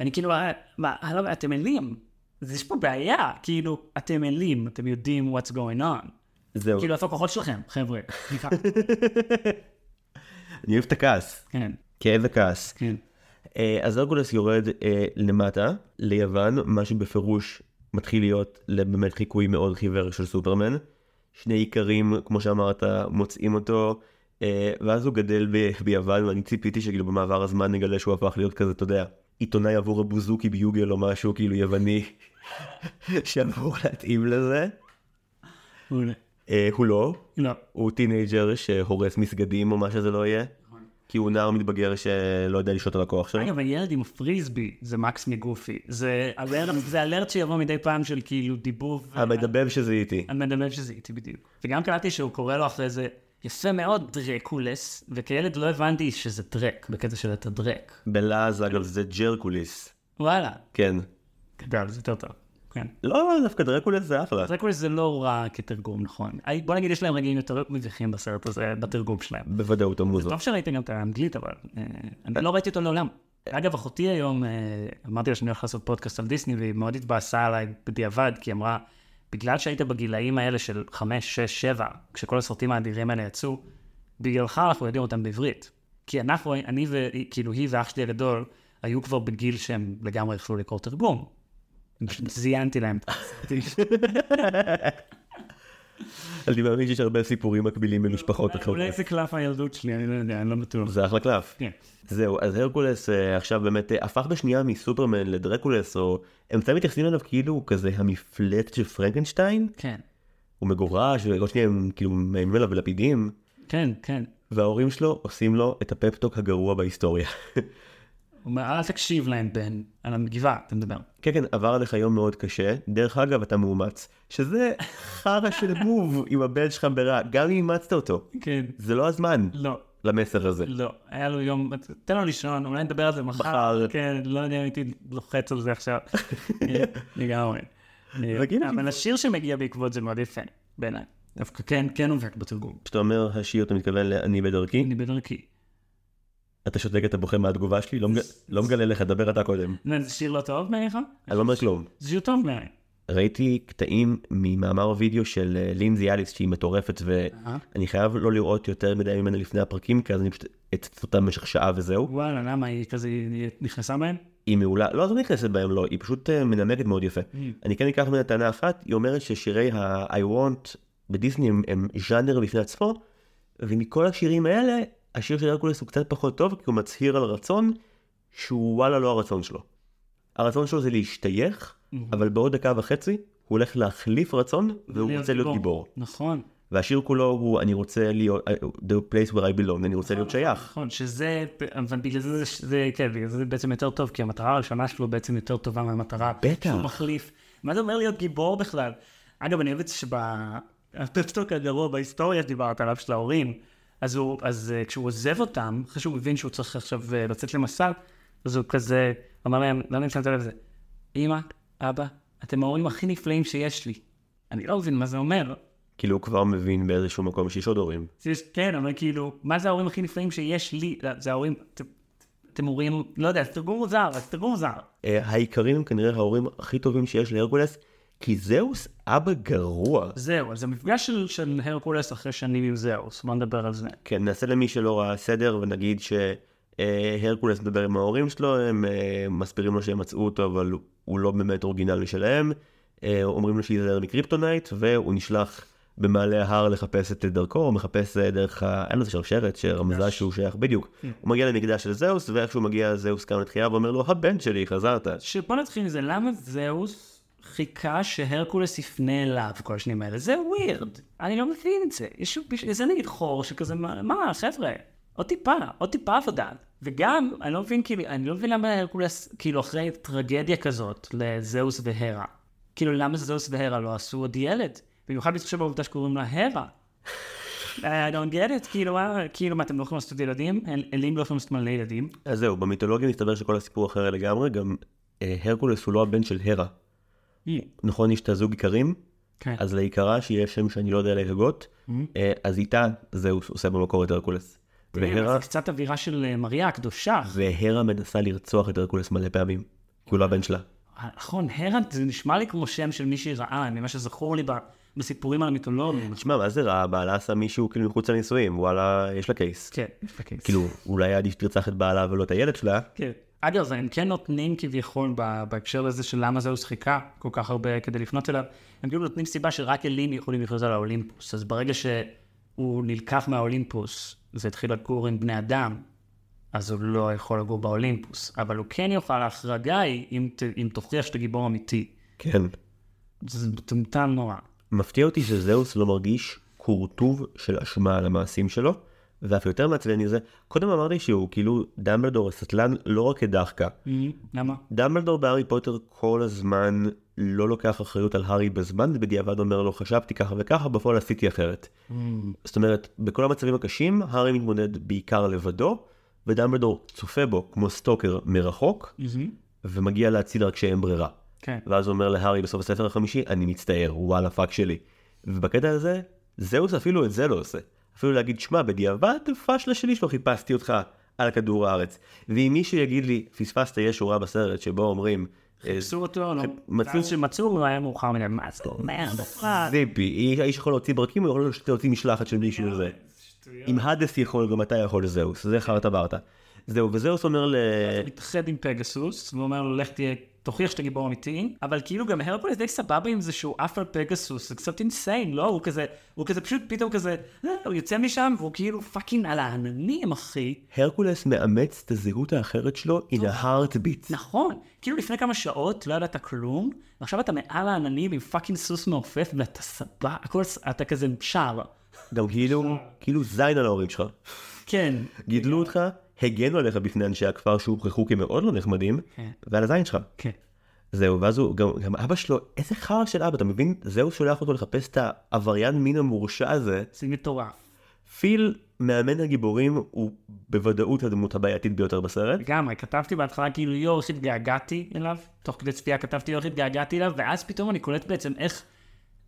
ואני כאילו, אה, מה, אתם אלים. אז יש פה בעיה, כאילו, אתם אלים, אתם יודעים what's going on. זהו, כאילו, איפה הכוחות שלכם, חבר'ה? סליחה. *laughs* אני אוהב את הכעס, כן, כאב וכעס. כן. אה, אז הרקולס יורד אה, למטה, ליוון, מה שבפירוש מתחיל להיות באמת חיקוי מאוד חיוור של סופרמן. שני איכרים, כמו שאמרת, מוצאים אותו, אה, ואז הוא גדל ב- ביוון, ואני ציפיתי שכאילו במעבר הזמן נגלה שהוא הפך להיות כזה, אתה יודע, עיתונאי עבור הבוזוקי Bugle או משהו כאילו יווני, *laughs* שאמור להתאים לזה. אה, הוא לא, לא. הוא teenager שהורס מסגדים או מה שזה לא יהיה. כי הוא נער מתבגר שלא יודע לשלוט על הכוח שלו. אגב, הילד עם הפריסבי זה מקס מגופי. זה alert, זה alert שיבוא מדי פעם של כאילו דיבוב. המדבב שזה איתי. המדבב שזה איתי בדיוק. וגם קראתי שהוא קורא לו אחרי זה, יפה מאוד, דרקולס, וכילד לא הבנתי שזה דרק, בקטע של את הדרק. בלעז אגב זה Jerkules. וואלה, כן. גדול, זה יותר טוב. כן. לא, דווקא דרקוליס זה אחלה. דרקולס זה לא רע כתרגום, נכון. בוא נגיד, יש להם רגעים יותר מביכים בסרט הזה, בתרגום שלהם. בוודאות המוזו. טוב שראית גם את האנגלית, אבל אה, אני לא ראיתי אותו לעולם. אגב, אחותי היום, אה, אמרתי לה שאני הולך לעשות פודקאסט על דיסני, והיא מאוד התבאסה עליי בדיעבד, כי היא אמרה, בגלל שהיית בגילאים האלה של 5, 6, 7, כשכל הסרטים האדירים האלה יצאו, בגללך אנחנו יודעים אותם בעברית. כי אנחנו, אני וכאילו היא ואח שלי הגדול, היו כבר בגיל שהם לגמרי יכלו לקרוא תרגום. פשוט זיינתי להם את הסרטים. אני מאמין שיש הרבה סיפורים מקבילים במשפחות אחרות. אולי זה קלף הילדות שלי, אני לא יודע, אני לא בטוח. זה אחלה קלף. כן. זהו, אז הרקולס אה, עכשיו באמת אה, הפך בשנייה מסופרמן לדרקולס, או הם תמיד מתייחסים אליו כאילו הוא כזה המפלט של פרנקנשטיין, כן, הוא מגורש, ועוד שנייה הם כאילו מאיימים עליו בלפידים, כן, כן. וההורים שלו עושים לו את הפפטוק הגרוע בהיסטוריה. הוא אומר, אל תקשיב להם, בן, על המגיבה, אתה מדבר. כן, כן, עבר עליך יום מאוד קשה, דרך אגב אתה מאומץ, שזה חרא של מוב עם הבן שלך ברע, גם אם אימצת אותו, כן. זה לא הזמן לא, למסר הזה. לא. היה לו יום, תן לו לישון, אולי נדבר על זה מחר. מחר. כן, לא יודע אם הייתי לוחץ על זה עכשיו. *laughs* אה, לגמרי. אה. אבל השיר שמגיע בעקבות זה מאוד יפה, בעיניי. דווקא כן, כן עובד בתרגום. כשאתה אומר השיר אתה מתכוון ל"אני בדרכי", אני בדרכי. אתה שותק אתה בוכה מהתגובה שלי, לא לא מגלה לך, דבר אתה קודם. זה שיר לא טוב בעיניך? אני לא אומר כלום. זה שיר טוב בעיניי. ראיתי קטעים ממאמר וידאו של אה, לינזי אליס שהיא מטורפת ואני חייב לא לראות יותר מדי ממנה לפני הפרקים כי אז אני פשוט אצטט אותה במשך שעה וזהו. וואלה, למה היא כזה נכנסה בהם? היא מעולה, לא אז לא נכנסת בהם לא, היא פשוט אה, מנמקת מאוד יפה. אני כן אקח ממנה טענה אחת, היא אומרת ששירי ה-I want בדיסני הם, הם ז'אנר בפני עצמו ומכל השירים האלה השיר של הרקולס הוא קצת פחות טוב כי הוא מצהיר על רצון שהוא וואלה לא הרצון שלו. הרצון שלו זה להשתייך אבל בעוד דקה וחצי הוא הולך להחליף רצון והוא רוצה להיות גיבור. נכון. והשיר כולו הוא אני רוצה להיות the place where I belong אני רוצה להיות שייך. נכון, שזה, אבל בגלל זה, זה, זה, כן, בגלל זה בעצם יותר טוב, כי המטרה הראשונה שלו בעצם יותר טובה מהמטרה בטח. שהוא מחליף. מה זה אומר להיות גיבור בכלל? אגב, אני אוהב את זה שבפסטוק הגרוע בהיסטוריה שדיברת עליו, של ההורים, אז, הוא, אז uh, כשהוא עוזב אותם, אחרי שהוא מבין שהוא צריך עכשיו uh, לצאת למסע, אז הוא כזה, אמר להם, לא יודע אם שמת לב לזה, אמא, אבא, אתם ההורים הכי נפלאים שיש לי. אני לא מבין מה זה אומר. כאילו הוא כבר מבין באיזשהו מקום שיש עוד הורים. יש, כן, אבל כאילו, מה זה ההורים הכי נפלאים שיש לי? לא, זה ההורים, אתם, אתם הורים, לא יודע, זה תרגום מוזר, אז תרגום מוזר. אה, העיקרים הם כנראה ההורים הכי טובים שיש להרקולס כי זהוס אבא גרוע. זהו, אז המפגש של, של הרקולס אחרי שנים עם זהוס, בוא נדבר על זה. כן נעשה למי שלא ראה סדר ונגיד שהרקולס מדבר עם ההורים שלו הם אה, מסבירים לו שהם מצאו אותו אבל הוא לא באמת אורגינלי שלהם. אה, אומרים לו שייזהר מקריפטונייט והוא נשלח במעלה ההר לחפש את דרכו, הוא מחפש אה, דרך ה... אין לזה שרשרת שרמזה. שהוא שייך, בדיוק. הוא מגיע למקדש של זהוס, ואיך שהוא מגיע זהוס קם לתחייה ואומר לו, הבן שלי, חזרת. שבוא נתחיל עם זה, למה זהוס חיכה שהרקולס יפנה אליו, כל השנים האלה. זה ווירד. אני לא מבין את זה. יש איזה נגיד חור שכזה, מה, חבר'ה, עוד טיפה, עוד טיפה עבודה. וגם, אני לא מבין, כאילו, אני לא מבין למה הרקולס, כאילו, אחרי טרגדיה כזאת לזהוס והרה. כאילו, למה זהוס והרה לא עשו עוד ילד? במיוחד בהתחשב בעובדה שקוראים לה הרה. I don't get it, כאילו, כאילו, מה, אתם לא יכולים לעשות ילדים? אלים לא יכולים לעשות מלא ילדים. אז זהו, במיתולוגיה מסתבר שכל הסיפור אחר לגמרי, גם אה, הרקולס הוא לא הבן של הרה. נכון, יש את הזוג איכרים? כן. אז לעיקרה, שיש שם שאני לא יודע להגות, אה, אז איתה זהוס עושה במקור את הרקולס. והרה, זה קצת אווירה של אה, מריה הקדושה. והרה מנסה לרצוח את הרקולס מלא פעמים, כי הוא לא הבן שלה. נכון, הרה, זה נשמע לי כמו שם של מישהי רעה, ממה שזכור לי בסיפורים על המיתולוגיה. תשמע, מה זה רע? בעלה עשה מישהו כאילו מחוץ לנישואים, וואלה, יש לה קייס. כן, יש לה קייס. כאילו, אולי עדיף שתרצח את בעלה ולא את הילד שלה. כן. אגב, הם כן נותנים כביכול בהקשר לזה של למה זהוס חיכה כל כך הרבה כדי לפנות אליו, הם כאילו נותנים סיבה שרק אלים יכולים לחיות על האולימפוס. אז ברגע שהוא נלקח מהאולימפוס והתחיל לגור עם בני אדם, אז הוא לא יכול לגור באולימפוס. אבל הוא כן יוכל, ההחרגה היא אם, ת- אם תוכיח שאתה גיבור אמיתי. כן. זה מטומטם נורא. מפתיע אותי שזהוס לא מרגיש כורטוב של אשמה על המעשים שלו, ואף יותר מעצבן מזה, קודם אמרתי שהוא כאילו דמבלדור הסטלן לא רק כדחקה. למה? דמבלדור בהארי פוטר כל הזמן לא לוקח אחריות על הארי בזמן, ובדיעבד אומר לו חשבתי ככה וככה, בפועל עשיתי אחרת. זאת אומרת, בכל המצבים הקשים, הארי מתמודד בעיקר לבדו, ודמבלדור צופה בו כמו סטוקר מרחוק, ומגיע להציל רק כשאין ברירה. כן. ואז הוא אומר להארי בסוף הספר החמישי, אני מצטער, וואלה פאק שלי. ובקטע הזה, זאוס אפילו את זה לא עושה. אפילו להגיד, שמע, בדיעבד, פשלה שלי שלא חיפשתי אותך על כדור הארץ. ואם מישהו יגיד לי, פספסת, יש שורה בסרט שבו אומרים, אה, חיפשו אותו, לא. מצאו- ואז שמצאו, הוא היה מאוחר מדי. מה זה אומר? בכלל? זיפי, האיש יכול להוציא ברקים, הוא יכול להוציא משלחת של מישהו לזה. אם האדס יכול, גם אתה יכול זאוס, זה חרטה ברטה. זהו, וזאוס אומר ל... מתאחד עם פגסוס, ואומר לו, לך תהיה, תוכיח שאתה גיבור אמיתי, אבל כאילו גם הרקולס די סבבה עם זה שהוא עף על פגסוס, זה קצת insane, לא? הוא כזה, הוא כזה פשוט פתאום כזה, אה, הוא יוצא משם, והוא כאילו fucking על העננים, אחי. הרקולס מאמץ את הזהות האחרת שלו in a heartbeat. נכון, כאילו לפני כמה שעות לא ידעת כלום, ועכשיו אתה מעל העננים עם fucking סוס מעופף, ואתה סבבה, הכל, אתה כזה שר. גם כאילו, כאילו זין על ההורים שלך. כן, גידלו אותך, הגנו עליך בפני אנשי הכפר שהוכחו כמאוד לא נחמדים, כן. ועל הזין שלך. כן. זהו, ואז הוא, גם, גם אבא שלו, איזה חרא של אבא, אתה מבין? זהו שולח אותו לחפש את העבריין מין המורשע הזה. זה מטורף. פיל, מאמן הגיבורים, הוא בוודאות הדמות הבעייתית ביותר בסרט. לגמרי, כתבתי בהתחלה כאילו יואו, איך התגעגעתי אליו, תוך כדי צפייה כתבתי יואו, איך התגעגעתי אליו, ואז פתאום אני קולט בעצם איך,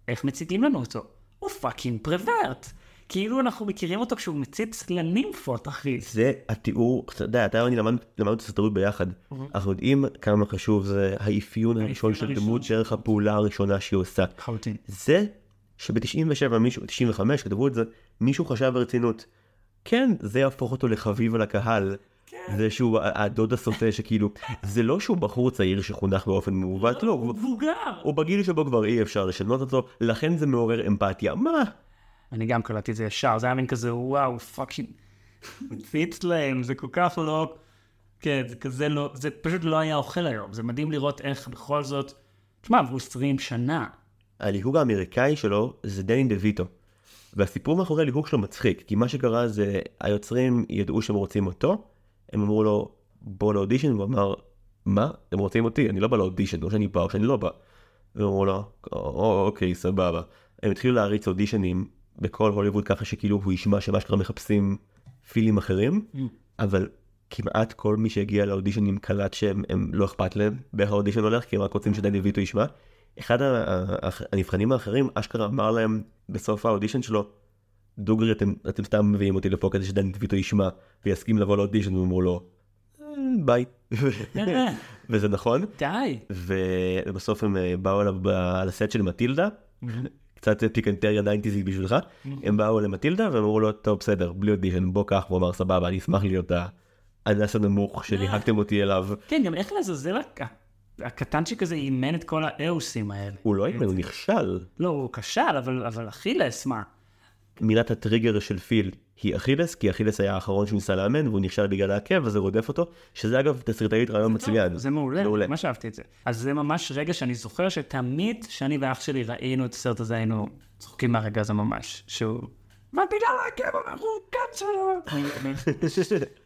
איך מציגים לנו אותו. הוא fucking pervert. כאילו אנחנו מכירים אותו כשהוא מציץ לנימפות, אחי. זה התיאור, אתה יודע, אתה ואני למד- למדנו תסריטאות ביחד. אנחנו יודעים כמה חשוב זה האפיון הראשון של דמות, דרך הפעולה הראשונה שהיא עושה. לחלוטין. זה שב-97 מישהו, 95 כתבו את זה, מישהו חשב ברצינות, כן, זה יהפוך אותו לחביב על הקהל. זה שהוא הדוד הסוטה שכאילו, זה לא שהוא בחור צעיר שחונך באופן מעוות, לא, הוא- מבוגר. הוא בגיל שבו כבר אי אפשר לשנות אותו, לכן זה מעורר אמפתיה. מה? אני גם קלטתי את זה ישר, זה היה מין כזה וואו, fucking, מציץ להם, זה כל כך לא, כן, זה כזה לא, זה פשוט לא היה עובר היום, זה מדהים לראות איך בכל זאת, תשמע, עברו 20 שנה. הליהוג האמריקאי שלו זה דני דה ויטו. והסיפור מאחורי הליהוג שלו מצחיק, כי מה שקרה זה היוצרים ידעו שהם רוצים אותו, הם אמרו לו בוא לאודישן, והוא אמר מה? הם רוצים אותי, אני לא בא לאודישן, או שאני בא או שאני לא בא. והם אמרו לו "או, אוקיי סבבה. הם התחילו להריץ אודישנים בכל הוליווד ככה שכאילו הוא ישמע שמה שקרה מחפשים פילים אחרים, אבל כמעט כל מי שהגיע לאודישנים קלט שהם הם לא אכפת להם באיך האודישן הולך, כי הם רק רוצים שדני דה ויטו ישמע. אחד הנבחנים האחרים אשכרה אמר להם בסוף האודישן שלו, דוגרי אתם, אתם סתם מביאים אותי לפה כדי שדני דה ויטו ישמע ויסכים לבוא לאודישן ואמרו לו "אה, ביי. *laughs* וזה נכון. די. ובסוף הם אה, באו אליו על הסט של מטילדה, *laughs* קצת פיקנטריה 90 בשבילך, הם באו למטילדה ואמרו לו טוב בסדר בלי אודישן בוא קח, הוא אמר סבבה אני אשמח להיות האנס הנמוך שליהקתם אותי אליו. כן, גם איך לעזאזל הק- הקטנצ'יק הזה אימן את כל האאוסים האלה. הוא לא אימן, הוא נכשל. לא, הוא כשל, אבל אכילס, מה? מילת הטריגר של פיל, היא אכילס, כי אכילס היה האחרון שהוא ניסה לאמן והוא נכשל בגלל העקב, אז זה רודף אותו, שזה אגב תסריטאית רעיון מצוין. זה מעולה, מעולה. ממש אהבתי את זה. אז זה ממש רגע שאני זוכר שתמיד כשאני ואח שלי ראינו את הסרט הזה, היינו צוחקים מהרגע הזה ממש, שהוא... מה בגלל העקב המרוקד שלו?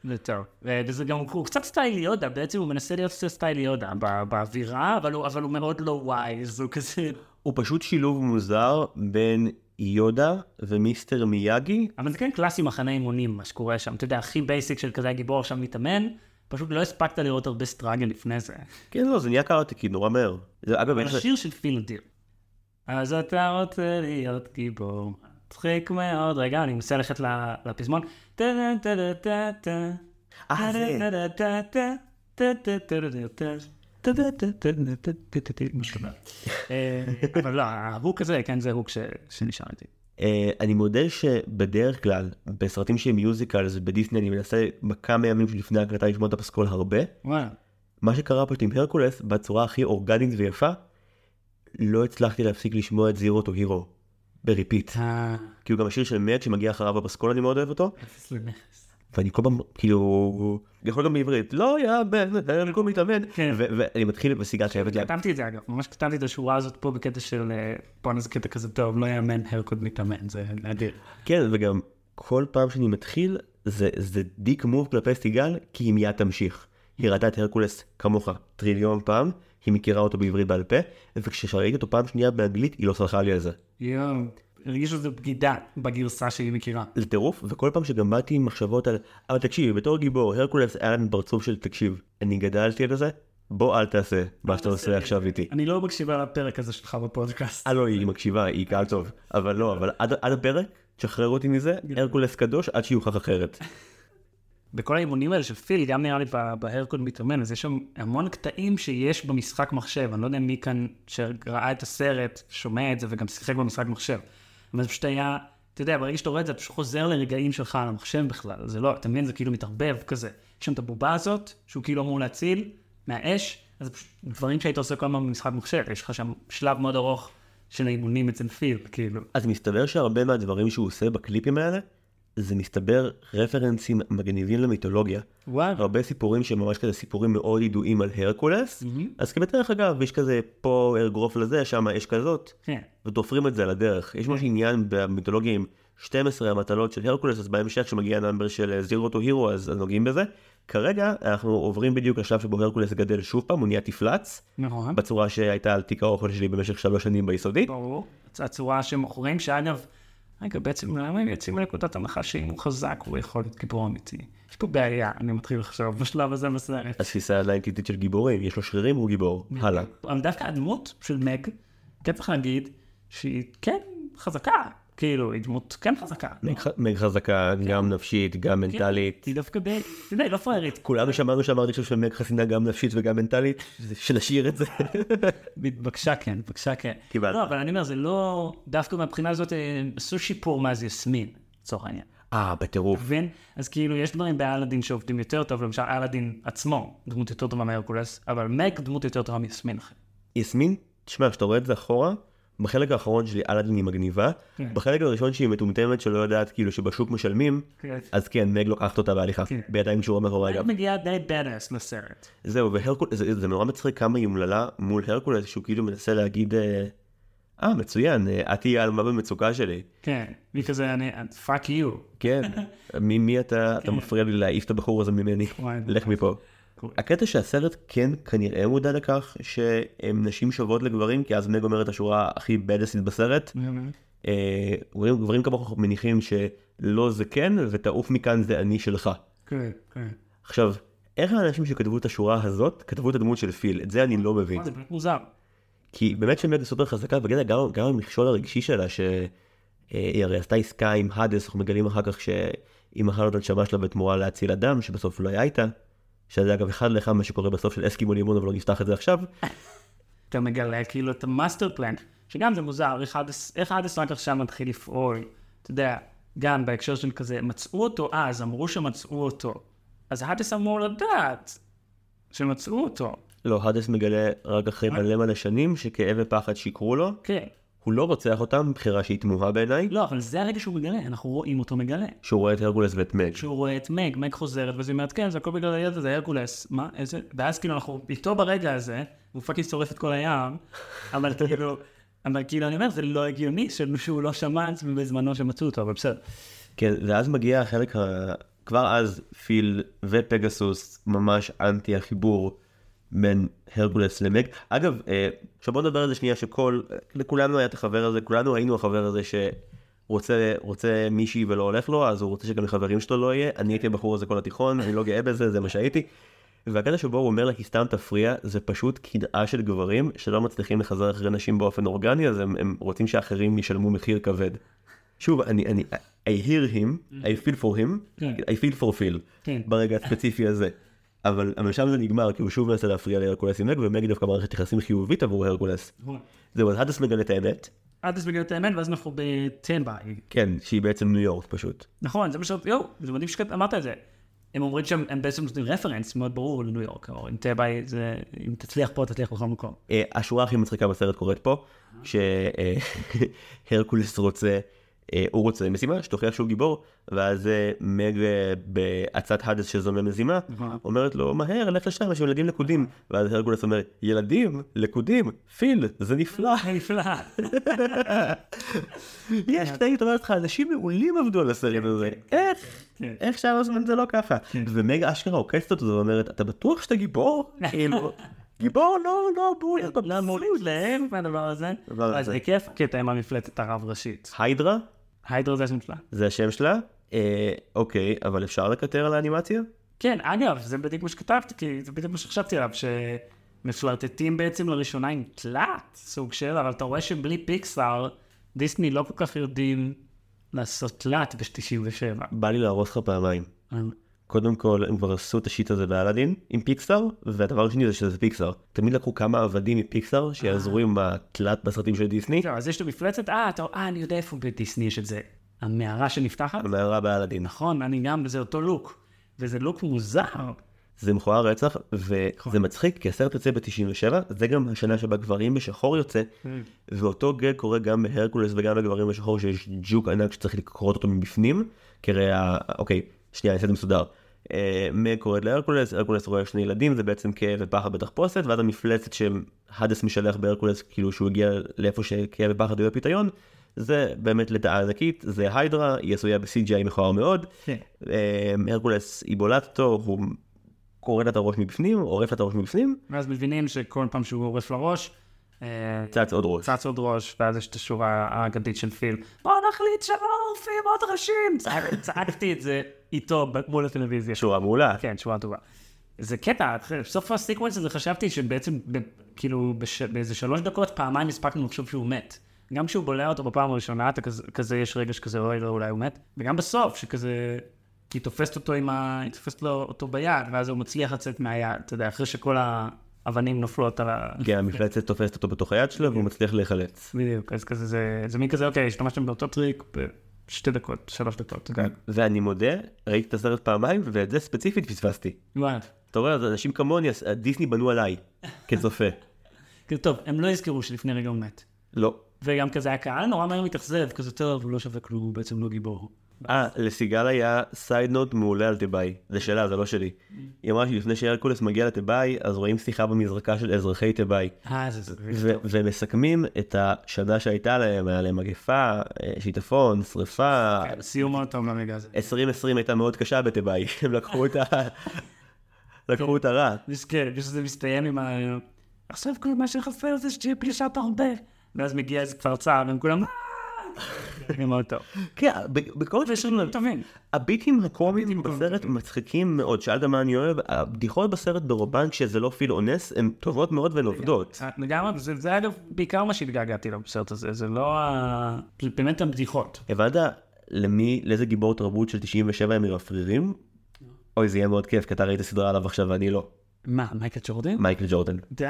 *laughs* זה טוב. וזה גם, הוא קצת סטייל יודה, בעצם הוא מנסה להיות סטייל יודה בא- באווירה, אבל הוא אבל הוא מאוד לא wise, הוא כזה... הוא פשוט שילוב מוזר בין יודה ומיסטר מיאגי. אבל זה כן קלאסי מחנה אימונים, מה שקורה שם. אתה יודע, הכי basic של כזה הגיבור עכשיו מתאמן, פשוט לא הספקת לראות הרבה struggle לפני זה. כן, לא, זה נהיה Karate Kid נורא מהר. זה, אגב, זה... השיר של פיל אדיר. אז אתה רוצה להיות גיבור, מצחיק מאוד. רגע, אני מנסה ללכת לפזמון. טה-טה-טה-טה-טה. אה, זה. משהו כזה. אה, אבל לא, ה hook הזה, כן, זה hook שנשאר איתי. אה, אני מודה שבדרך כלל, בסרטים שהם musicals בדיסני, אני מנסה בכמה ימים שלפני ההקלטה לשמוע את הפסקול הרבה. מה שקרה פשוט עם הרקולס, בצורה הכי אורגנית ויפה, לא הצלחתי להפסיק לשמוע את Zero to Hero ב repeat. כאילו גם השיר של מג שמגיע אחריו בפסקול אני מאוד אוהב אותו, אפס לנכס. ואני כל פעם כאילו, יכול גם בעברית, לא יאמן, הרקול מתאמן, ואני מתחיל וסיגל חייבת לי, כתבתי את זה אגב, ממש כתבתי את השורה הזאת פה בקטע של אה, בואנה זה קטע כזה טוב, לא יאמן, הרקוד מתאמן, זה נדיר. כן, וגם כל פעם שאני מתחיל, זה, זה דיק מוב כלפי סיגל, כי היא מיד תמשיך. היא ראתה את הרקולס כמוך טריליון פעם, היא מכירה אותו בעברית בעל פה, וכשראיתי אותו פעם שנייה באנגלית, היא לא סלחה לי על זה. יואו, הרגישו שזה בגידה בגרסה שהיא מכירה. זה טירוף, וכל פעם שגם באתי עם מחשבות על, אבל תקשיב, בתור גיבור, הרקולס היה לנו פרצוף של תקשיב, אני גדלתי על זה, בוא אל תעשה מה שאתה עושה עכשיו איתי. אני לא מקשיבה לפרק הזה שלך בפודקאסט. אה לא, היא מקשיבה, היא קהל טוב, אבל לא, אבל עד, הפרק, תשחרר אותי מזה, הרקולס קדוש עד שיוכח אחרת. *laughs* בכל האימונים האלה של פיל, גם נראה לי בהרקוד מתאמן, אז יש שם המון קטעים שיש במשחק מחשב. אני לא יודע מי כאן שראה את הסרט, שומע את זה וגם שיחק במשחק מחשב. אבל זה פשוט היה, אתה יודע, ברגע שאתה רואה את זה, אתה פשוט חוזר לרגעים שלך על המחשב בכלל. זה לא, אתה מבין? זה כאילו מתערבב כזה. יש שם את הבובה הזאת, שהוא כאילו אמור להציל מהאש, אז פשוט דברים שהיית עושה כל הזמן במשחק מחשב. יש לך שם שלב מאוד ארוך של האימונים אצל פיל, כאילו. אז מסתבר שהרבה מהדברים שהוא עושה בקליפים האלה, זה מסתבר רפרנסים מגניבים למיתולוגיה. וואו. הרבה סיפורים שממש כזה סיפורים מאוד ידועים על הרקולס, אז כבדרך אגב, יש כזה פה ארגרוף לזה, שם יש כזאת, כן. ותופרים את זה על הדרך. יש ממש עניין במיתולוגיה עם 12 המטלות של הרקולס, אז בהמשך כשמגיע ה number של Zero to Hero, אז אז נוגעים בזה. כרגע אנחנו עוברים בדיוק לשלב שבו הרקולס גדל שוב פעם, הוא נהיה תפלץ, נכון. בצורה שהייתה על תיק האוכל שלי במשך שלוש שנים ביסודי. ברור. הצורה שמוכרים, שאגב, רגע, בעצם למה הם יוצאים מנקודת הנחה שאם הוא חזק הוא יכול להיות גיבור אמיתי? יש פה בעיה, אני מתחיל לחשוב בשלב הזה בסרט. התפיסה הליינטיתית של גיבורים, יש לו שרירים הוא גיבור, הלאה. דווקא הדמות של מג, כן צריך להגיד, שהיא כן חזקה, כאילו, היא דמות כן חזקה. מג ח- מג חזקה, גם נפשית, גם מנטלית. היא דווקא ב... אתה יודע, היא לא פראיירית. כולנו שמענו שאמרתי עכשיו שמג חסינה גם נפשית וגם מנטלית, שנשאיר את זה. *laughs* בבקשה כן, בבקשה כן. קיבלת. לא, אבל אני אומר, זה לא... דווקא מהבחינה הזאת, אה, עשו שיפור מאז יסמין, לצורך העניין. אה, בטירוף. מבין? אז כאילו, יש דברים באלאדין שעובדים יותר טוב, למשל אלאדין עצמו, דמות יותר טובה מהרקולס, אבל מק דמות יותר טובה מיסמין אחר. יסמין, תשמע, כשאתה רואה את זה אחורה, בחלק האחרון של אלאדין היא מגניבה, כן. בחלק הראשון שהיא מטומטמת שלא יודעת כאילו שבשוק משלמים, כן. אז כן, מג לוקחת אותה בהליכה, כן. בידיים קשורות מאחורי הגב. מגיעה די badass לסרט. זהו, והרקולס, זה, זה נורא מצחיק כמה היא אומללה מול הרקולס, שהוא כאילו מנסה להגיד, אה, אה, מצוין, אה, את תהיי העלמה במצוקה שלי. כן, והיא כזה, אני, fuck you. כן, *laughs* מי, אתה, אתה מפריע לי להעיף את הבחור הזה ממני. לך מפה. הקטע שהסרט כן כנראה מודע לכך שהם נשים שוות לגברים, כי אז מג אומר את השורה הכי בדסית בסרט. אה, גברים, כמוך מניחים שלא זה כן, ותעוף מכאן זה אני שלך. כן, כן. עכשיו, איך האנשים שכתבו את השורה הזאת, כתבו את הדמות של פיל? את זה אני לא מבין. מה, זה באמת מוזר. כי באמת שמג סופר חזקה, וגם גם, גם המכשול הרגשי שלה, שהיא הרי עשתה עסקה עם האדס, אנחנו מגלים אחר כך שהיא מכרה לו את הנשמה שלה בתמורה להציל אדם, שבסוף לא היה איתה. שזה אגב אחד לאחד מה שקורה בסוף של אסקימו לימון, אבל לא נפתח את זה עכשיו. אתה מגלה כאילו את ה master plan, שגם זה מוזר, איך האדס רק עכשיו מתחיל לפעול, אתה יודע, גם בהקשר של כזה, מצאו אותו אז, אמרו שמצאו אותו, אז האדס אמור לדעת שמצאו אותו, לא, האדס מגלה רק אחרי מלא מלא שנים שכאב ופחד שיקרו לו. כן, הוא לא רוצח אותם, בחירה שהיא תמוהה בעיניי, לא, אבל זה הרגע שהוא מגלה, אנחנו רואים אותו מגלה. שהוא רואה את הרקולס ואת מג. כשהוא רואה את מג, מג חוזרת, ואז היא אומרת, כן, זה הכל בגלל הילד הזה, הרקולס, מה, איזה, ואז כאילו אנחנו איתו ברגע הזה, הוא fucking שורף את כל הים, אבל *laughs* כאילו, אבל כאילו, אני אומר, זה לא הגיוני שהוא לא שמע את זה בזמנו שמצאו אותו, אבל בסדר. כן, ואז מגיע החלק, ה... כבר אז פיל ופגסוס ממש אנטי החיבור בין הרקולס למג. אגב, אה, עכשיו בוא נדבר על זה שנייה שכל, לכולנו היה את החבר הזה, כולנו היינו החבר הזה שרוצה רוצה מישהי ולא הולך לו, אז הוא רוצה שגם לחברים שלו לא יהיה. אני הייתי הבחור הזה כל התיכון, אני לא גאה בזה, זה מה שהייתי. והקטע שבו הוא אומר לה, היא סתם תפריע, זה פשוט קנאה של גברים שלא מצליחים לחזר אחרי נשים באופן אורגני, אז הם, הם רוצים שאחרים ישלמו מחיר כבד. שוב, אני, אני, I hear him, I feel for him, כן. I feel for Phil, כן. ברגע הספציפי הזה. אבל, אבל שם זה נגמר, כי הוא שוב מנסה להפריע להרקולס עם מג, ומג דווקא מערכת יחסים חיובית עבור הרקולס. זהו, אז הדס מגלה את האמת, אז בגלל את האמת, ואז אנחנו בטנבאי. כן, שהיא בעצם ניו יורק פשוט. נכון, זה מה ש... יואו, זה מדהים שאמרת את זה. הם אומרים שהם הם בעצם נותנים רפרנס מאוד ברור לניו יורק, או אם טנבאי זה... אם תצליח פה, תצליח בכל מקום. אה, השורה הכי מצחיקה בסרט קורית פה, שהרקולס *laughs* רוצה, אה, הוא רוצה משימה שתוכיח שהוא גיבור, ואז אה, מג אה, בעצת הדס שזומם מזימה. אומרת לו מהר לך לשם יש ילדים לכודים, ואז הרקולס אומר ילדים לכודים, פיל זה נפלא, נפלא. יש קטעים, אתה אומר לך אנשים מעולים עבדו על הסרט הזה, איך? כן. איך שם הזמן זה לא ככה? ומג אשכרה עוקצת אותו ואומרת אתה בטוח שאתה גיבור? *laughs* כאילו, גיבור לא לא נהיה לא מבסוט." להתלהב מהדבר הזה. זה כיף, קטע עם המפלצת הרב ראשית. היידרה? היידרה זה השם שלה. זה השם שלה? אה, אוקיי, אבל אפשר לקטר על האנימציה? כן, אגב, זה בדיוק מה שכתבתי, כי זה בדיוק מה שחשבתי עליו, שמפלרטטים בעצם לראשונה עם תלת, סוג של, אבל אתה רואה שבלי פיקסאר, דיסני לא כל כך יודעים לעשות תלת ב-97. בא לי להרוס לך פעמיים. קודם כל, הם כבר עשו את השיט הזה באלאדין עם פיקסאר, והדבר השני זה שזה פיקסאר. תמיד לקחו כמה עבדים מפיקסאר שיעזרו עם התלת בסרטים של דיסני, זהו, אז יש לו מפלצת, אה, אתה, אה, אני יודע איפה בדיסני יש את זה. המערה שנפתחת? המערה באלאדין. נכון, אני גם, זה אותו לוק. וזה לוק מוזר. זה מכוער רצח, וזה מצחיק, כי הסרט יוצא ב-97, זה גם השנה שבה גברים בשחור יוצא, ואותו גג קורה גם בהרקולס וגם בגברים בשחור, שיש ג'וק ענק שצריך לקרות אותו מבפנים, כי הרי, אוקיי, שנייה, אני אעשה את זה מסודר. אה, מג קוראת להרקולס, הרקולס רואה שני ילדים, זה בעצם כאב ופחד בתחפושת, ואז המפלצת שהדס משלח בהרקולס, כאילו שהוא הגיע לאיפה שכאב ופחד היו הפתרון, זה באמת לטאה ענקית, זה היידרה, היא עשויה ב-CGI מכוער מאוד. כן. אה, הרקולס היא בולעת אותו, הוא קורא לה את הראש מבפנים, עורף לה את הראש מבפנים, ואז מבינים שכל פעם שהוא עורף לראש, אה, צץ עוד ראש. צץ עוד ראש, ואז יש את השורה האגדית של פיל, בוא נחליט שלא עורפים עוד ראשים. צעק- צעקתי את זה איתו מול הטלוויזיה. שורה מעולה. כן, שורה טובה. זה קטע, בסוף הסיקוונס הזה חשבתי שבעצם, ב- כאילו, בש- באיזה שלוש דקות פעמיים הספקנו לחשוב שהוא מת. גם כשהוא בולע אותו בפעם הראשונה, אתה כזה, כזה יש רגע שכזה, אוי, לא, אולי הוא מת. וגם בסוף, שכזה, היא תופסת אותו עם ה... היא תופסת לו אותו ביד, ואז הוא מצליח לצאת מהיד, אתה יודע, אחרי שכל האבנים נופלות על ה... כן, המפלצת תופסת אותו בתוך היד שלו והוא מצליח להיחלץ. בדיוק, אז כזה, זה, זה מין כזה, אוקיי, השתמשתם באותו טריק בשתי דקות, שלוש דקות. ואני מודה, ראיתי את הסרט פעמיים ואת זה ספציפית פספסתי. אתה רואה, אנשים כמוני, אז דיסני בנו עליי *laughs* כצופה. טוב, הם לא יזכרו שלפני רגע הוא מת. לא. וגם כזה הקהל נורא מהר מתאכזב, כזה טוב, הוא לא שווה כלום, הוא בעצם לא גיבור. אה, לסיגל היה side note מעולה על תיבאי. זה שלה, זה לא שלי. היא אמרה שלפני שהרקולס מגיע לתיבאי, אז רואים שיחה במזרקה של אזרחי תיבאי. אה, זה זה. ו- ומסכמים את השנה שהייתה להם, היה להם מגפה, אה, שיטפון, שריפה. כן, סיום מאוד טוב לרגע הזה. 2020 הייתה מאוד קשה בתיבאי, *laughs* הם לקחו את ה... *laughs* לקחו את הרע. יש- כן, שזה מסתיים עם ה... עכשיו כל מה שחסר זה שתהיה פלישת הרבה. ואז מגיע איזה כפר צער, והם כולם... "אה!" זה מאוד טוב. כן, ב- בכל ויש לנו טובים. הביטים הקומיים בסרט מצחיקים מאוד, שאלת מה אני אוהב, הבדיחות בסרט ברובן כשזה לא פיל אונס, הן טובות מאוד והן עובדות. לגמרי, זה זה אגב בעיקר מה שהתגעגעתי לו בסרט הזה, זה לא ה... זה באמת הבדיחות. הבנת למי, לאיזה גיבור תרבות של 97 הם מרפרירים? אוי, זה יהיה מאוד כיף, כי אתה ראית סדרה עליו עכשיו ואני לא. מה, מייקל ג'ורדן? מייקל ג'ורדן. די.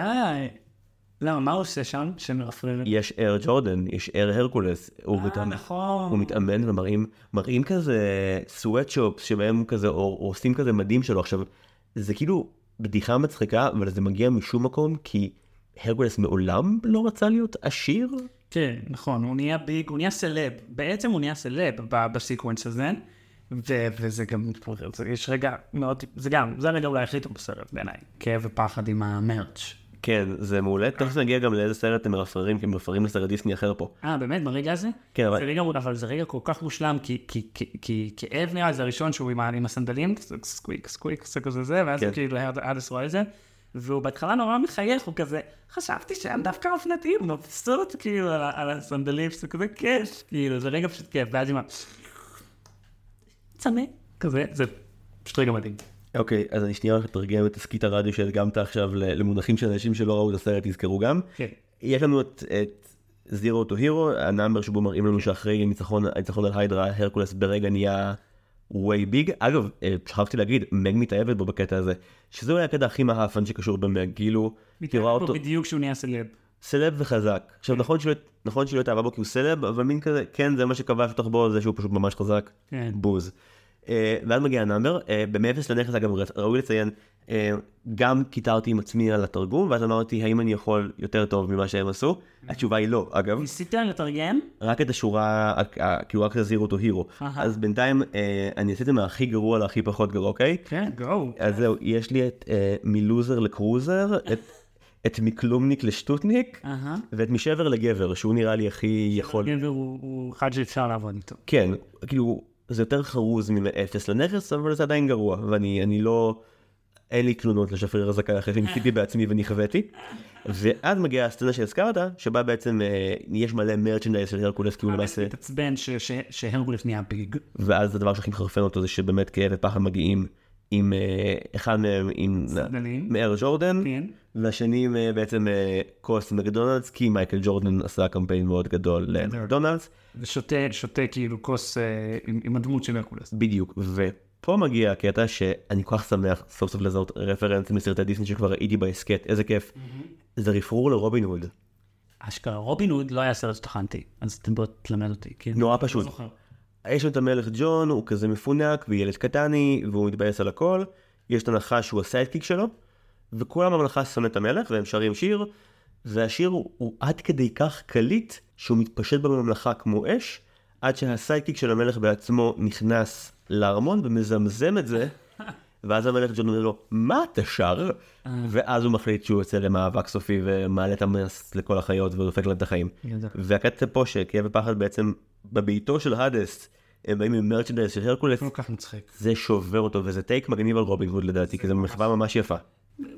למה, מה הוא עושה שם שמרפרר? יש אר ג'ורדן, יש אר הרקולס, הוא אה, מתאמן. נכון. הוא מתאמן ומראים מראים כזה סוואטשופס שבהם כזה או, עושים כזה מדים שלו עכשיו זה כאילו בדיחה מצחיקה אבל זה מגיע משום מקום כי הרקולס מעולם לא רצה להיות עשיר כן, נכון, הוא נהיה ביג, הוא נהיה סלב. בעצם הוא נהיה סלב ב- בסקוונס הזה, ו- וזה גם, יש רגע מאוד, זה גם, זה הרגע אולי הכי טוב בסרט בעיניי. כאב ופחד עם המרץ'. כן, זה מעולה. תכף נגיע גם לאיזה סרט הם מרפררים, כי הם מרפררים לסרט דיסני אחר פה. אה, באמת, ברגע הזה? כן, אבל- זה רגע, אבל זה רגע כל כך מושלם, כי, כי, כי, כי כאב נראה זה הראשון שהוא עם, הסנדלים, סקוויק, סקוויק, זה כזה זה, ואז כן. הוא כאילו אדס רואה את זה, והוא בהתחלה נורא מחייך, הוא כזה, חשבתי שהם דווקא אופנתיים, מבסוט כאילו על, על הסנדלים, זה כזה כיף, כאילו, זה רגע פשוט כיף, ואז עם ה... צמא, כזה, זה פשוט רגע מדהים. אוקיי, אז אני שנייה הולך לתרגם את תסכית הרדיו שהדגמת עכשיו למונחים של אנשים שלא ראו את הסרט יזכרו גם. כן. יש לנו את, את Zero to Hero, ה number שבו מראים לנו שאחרי הניצחון, על היידרה, הרקולס ברגע נהיה way big. אגב, אה, שכחתי להגיד, מג מתאהבת בו בקטע הזה, שזה אולי הקטע הכי מאפן שקשור במג, כאילו, רואה אותו בדיוק כשהוא נהיה סלב. סלב וחזק. עכשיו נכון שלא, נכון התאהבה בו כי הוא סלב, אבל מין כזה, כן זה מה שכבש אותך בו, זה שהוא פשוט ממש חזק. כן. בוז. אה, ואז מגיע ה number, אה, מאפס לנכס אגב ראוי לציין, אה, גם קיטרתי עם עצמי על התרגום, ואז אמרתי האם אני יכול יותר טוב ממה שהם עשו? התשובה היא לא, אגב. ניסית לתרגם? רק את השורה, כאילו רק את ה Zero to Hero. אז בינתיים אני עשיתי מהכי גרוע להכי פחות גרוע, אוקיי? כן, go. אז זהו, יש לי את מלוזר לקרוזר, *laughs* את- מכלומניק לשטוטניק. ואת משבר לגבר, שהוא נראה לי הכי יכול... גבר הוא הוא אחד שאפשר לעבוד איתו. כן, כאילו, זה יותר חרוז מאפס לנכס, אבל זה עדיין גרוע, ואני אני לא... אין לי תלונות לשפריר הזכאי אחרי שניסיתי בעצמי ונכוויתי. ואז מגיעה הסצנה שהזכרת, שבה בעצם אה, יש מלא מרצ'נדייז של הרקולס, כי הוא למעשה... ש- שהרקולס נהיה ביג. ואז הדבר שהכי מחרפן אותו זה שבאמת כאב ופחד מגיעים עם אה, אחד מהם עם. מאר ג'ורדן, כן. והשני עם, אה, בעצם אה, כוס מקדונלדס, כי מייקל ג'ורדן עשה קמפיין מאוד גדול למקדונלדס. ושותה, שותה כאילו כוס עם, עם הדמות של הרקולס. בדיוק, ופה מגיע הקטע שאני כל כך שמח סוף סוף לזהות רפרנסים לסרטי דיסני שכבר ראיתי בהסכת, איזה כיף. זה רפרור לרובין הוד. אשכרה, רובין הוד לא היה סרט שטחנתי, אז אתם בוא תלמד אותי. כן? נורא פשוט. יש לו את המלך ג'ון, הוא כזה מפונק וילד קטני, והוא מתבאס על הכל. יש את הנחש שהוא ה sidekick שלו, וכולם בממלכה שונא את המלך, והם שרים שיר, והשיר הוא, הוא עד כדי כך קליט, שהוא מתפשט בממלכה כמו אש, עד שה sidekick של המלך בעצמו נכנס לארמון ומזמזם את זה, ואז המלך ג'ון אומר לו, מה אתה שר? ואז הוא מחליט שהוא יוצא למאבק סופי ומעלה את המס לכל החיות ודופק להם את החיים. יודע. והקטע פה שכאב ופחד בעצם בביתו של האדס, הם באים עם merchandise של הרקולס, כל כך מצחיק. זה שובר אותו וזה take מגניב על רובין הוד לדעתי, כי זו מחווה ממש יפה.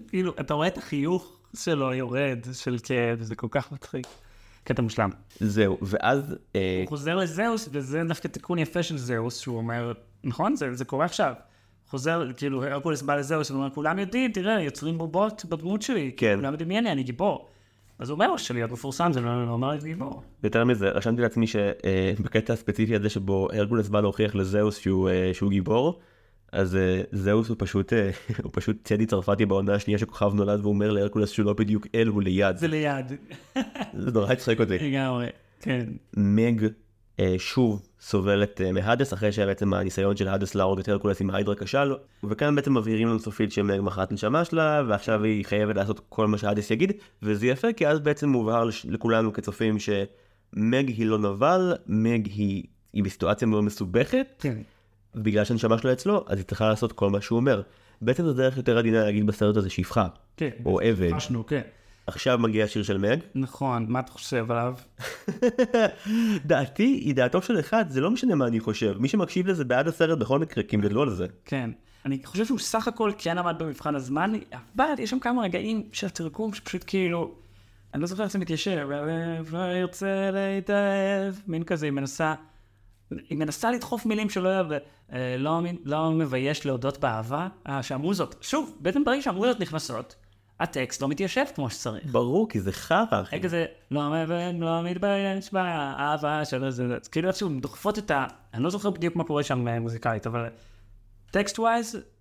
כאילו, אתה רואה את החיוך שלו יורד, של כאב, זה כל כך מצחיק. קטע מושלם. זהו, ואז, אה, הוא חוזר לזהוס, וזה דווקא תיקון יפה של זהוס, שהוא אומר, נכון, זה, זה קורה עכשיו. חוזר, כאילו, הרקולס בא לזהוס, הוא אומר, כולם יודעים, תראה, יוצרים בובות בדמות שלי. כן. כולם יודעים מי אני, אני גיבור. אז הוא אומר לו שלהיות מפורסם זה לא לא אומר לי גיבור. יותר מזה, רשמתי לעצמי שבקטע הספציפי הזה שבו הרקולס בא להוכיח לזהוס שהוא, אה, שהוא גיבור, אז אה, זהוס הוא פשוט, אה, *laughs* הוא פשוט צדי צרפתי בעונה השנייה שכוכב נולד והוא אומר להרקולס שהוא לא בדיוק אל, הוא ליד. זה ליד. זה נורא הצחיק אותי. לגמרי, כן. מג אה, שוב סובלת אה, מהאדס אחרי שבעצם הניסיון של האדס להרוג את הרקולס עם ההיידרה כשל וכאן בעצם מבהירים לנו סופית את הנשמה שלה ועכשיו היא חייבת לעשות כל מה שהאדס יגיד וזה יפה כי אז בעצם מובהר לכולנו כצופים שמג היא לא נבל, מג היא, היא בסיטואציה מאוד מסובכת כן. בגלל שהנשמה שלה אצלו אז היא צריכה לעשות כל מה שהוא אומר. בעצם זו דרך יותר עדינה להגיד בסרט הזה שפחה כן. או עבד. כן. עכשיו מגיע השיר של מג נכון, מה אתה חושב עליו? *laughs* דעתי היא דעתו של אחד, זה לא משנה מה אני חושב. מי שמקשיב לזה בעד הסרט בכל מקרה, כי הם גדלו על זה. כן. אני חושב שהוא סך הכל כן עמד במבחן הזמן, אבל יש שם כמה רגעים של התרגום שפשוט כאילו, אני לא זוכר איך זה מתיישב, הלב לא ירצה להתאהב, מין כזה, היא מנסה, היא מנסה לדחוף מילים שלא יהיה, אה, לא, לא מבייש להודות באהבה, אה, שהמוזות, שוב, בעצם ברגע שהמוזות נכנסות, הטקסט לא מתיישב כמו שצריך. ברור, כי זה חרא, אחי. היה כזה, לא מבין, לא מתבייש באהבה שלו, זה, זה, כאילו איכשהו דוחפות את ה... אני לא זוכר בדיוק מה קורה שם אה, מוזיקלית, אבל טקסט ווייז, not good.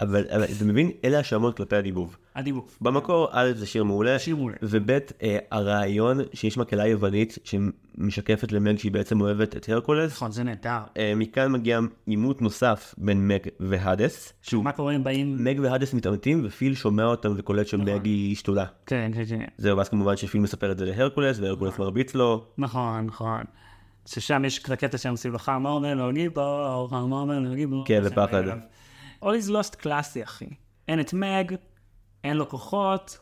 אבל אבל אתה מבין, אלה האשמות כלפי הדיבוב. הדיבוב. במקור, א' זה שיר מעולה, שיר מעולה. וב' אה, הרעיון שיש מקהלה יוונית שמשקפת למג שהיא בעצם אוהבת את הרקולס. נכון, זה נהדר. אה, מכאן מגיע עימות נוסף בין מג והאדס. שהוא מה קורה אם באים... מג והאדס מתעמתים ופיל שומע אותם וקולט שמג היא שתולה. כן, כן, כן. זהו, ואז כמובן שפיל מספר את זה להרקולס, והרקולס מרביץ לו. נכון, נכון. ששם יש את הקטע שהם עושים לך, מה אומר לו גיבור, מה אומר לו גיבור. כן, ופחד. All is lost קלאסי, אחי. אין את מג, אין לו כוחות,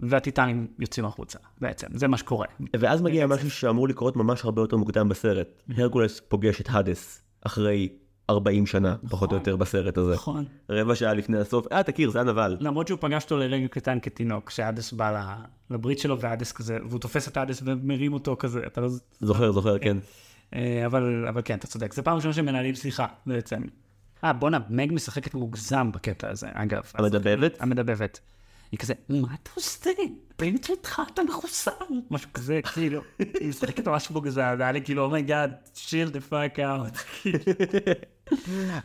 והטיטנים יוצאים החוצה, בעצם. זה מה שקורה. ואז מגיע משהו שאמור לקרות ממש הרבה יותר מוקדם בסרט. הרקולס פוגש את האדס אחרי 40 שנה, פחות או יותר בסרט הזה. נכון. רבע שעה לפני הסוף, אה, תכיר, זה הנבל. למרות שהוא פגש אותו לרגע קטן כתינוק, כשאדס בא לברית שלו, ואדס כזה, והוא תופס את אדס ומרים אותו כזה, אתה לא... זוכר, זוכר, כן. אה, אבל, אבל כן, אתה צודק, זה פעם ראשונה שמנהלים שיחה, בעצם. אה, בואנה, מג משחקת מוגזם בקטע הזה, אגב. המדבבת? המדבבת. היא כזה, מה אתה עושה? באמת איתך אתה מחוסר? משהו כזה, כאילו, היא משחקת ממש מוגזם, היה לי כאילו, oh my God, chill the fuck out.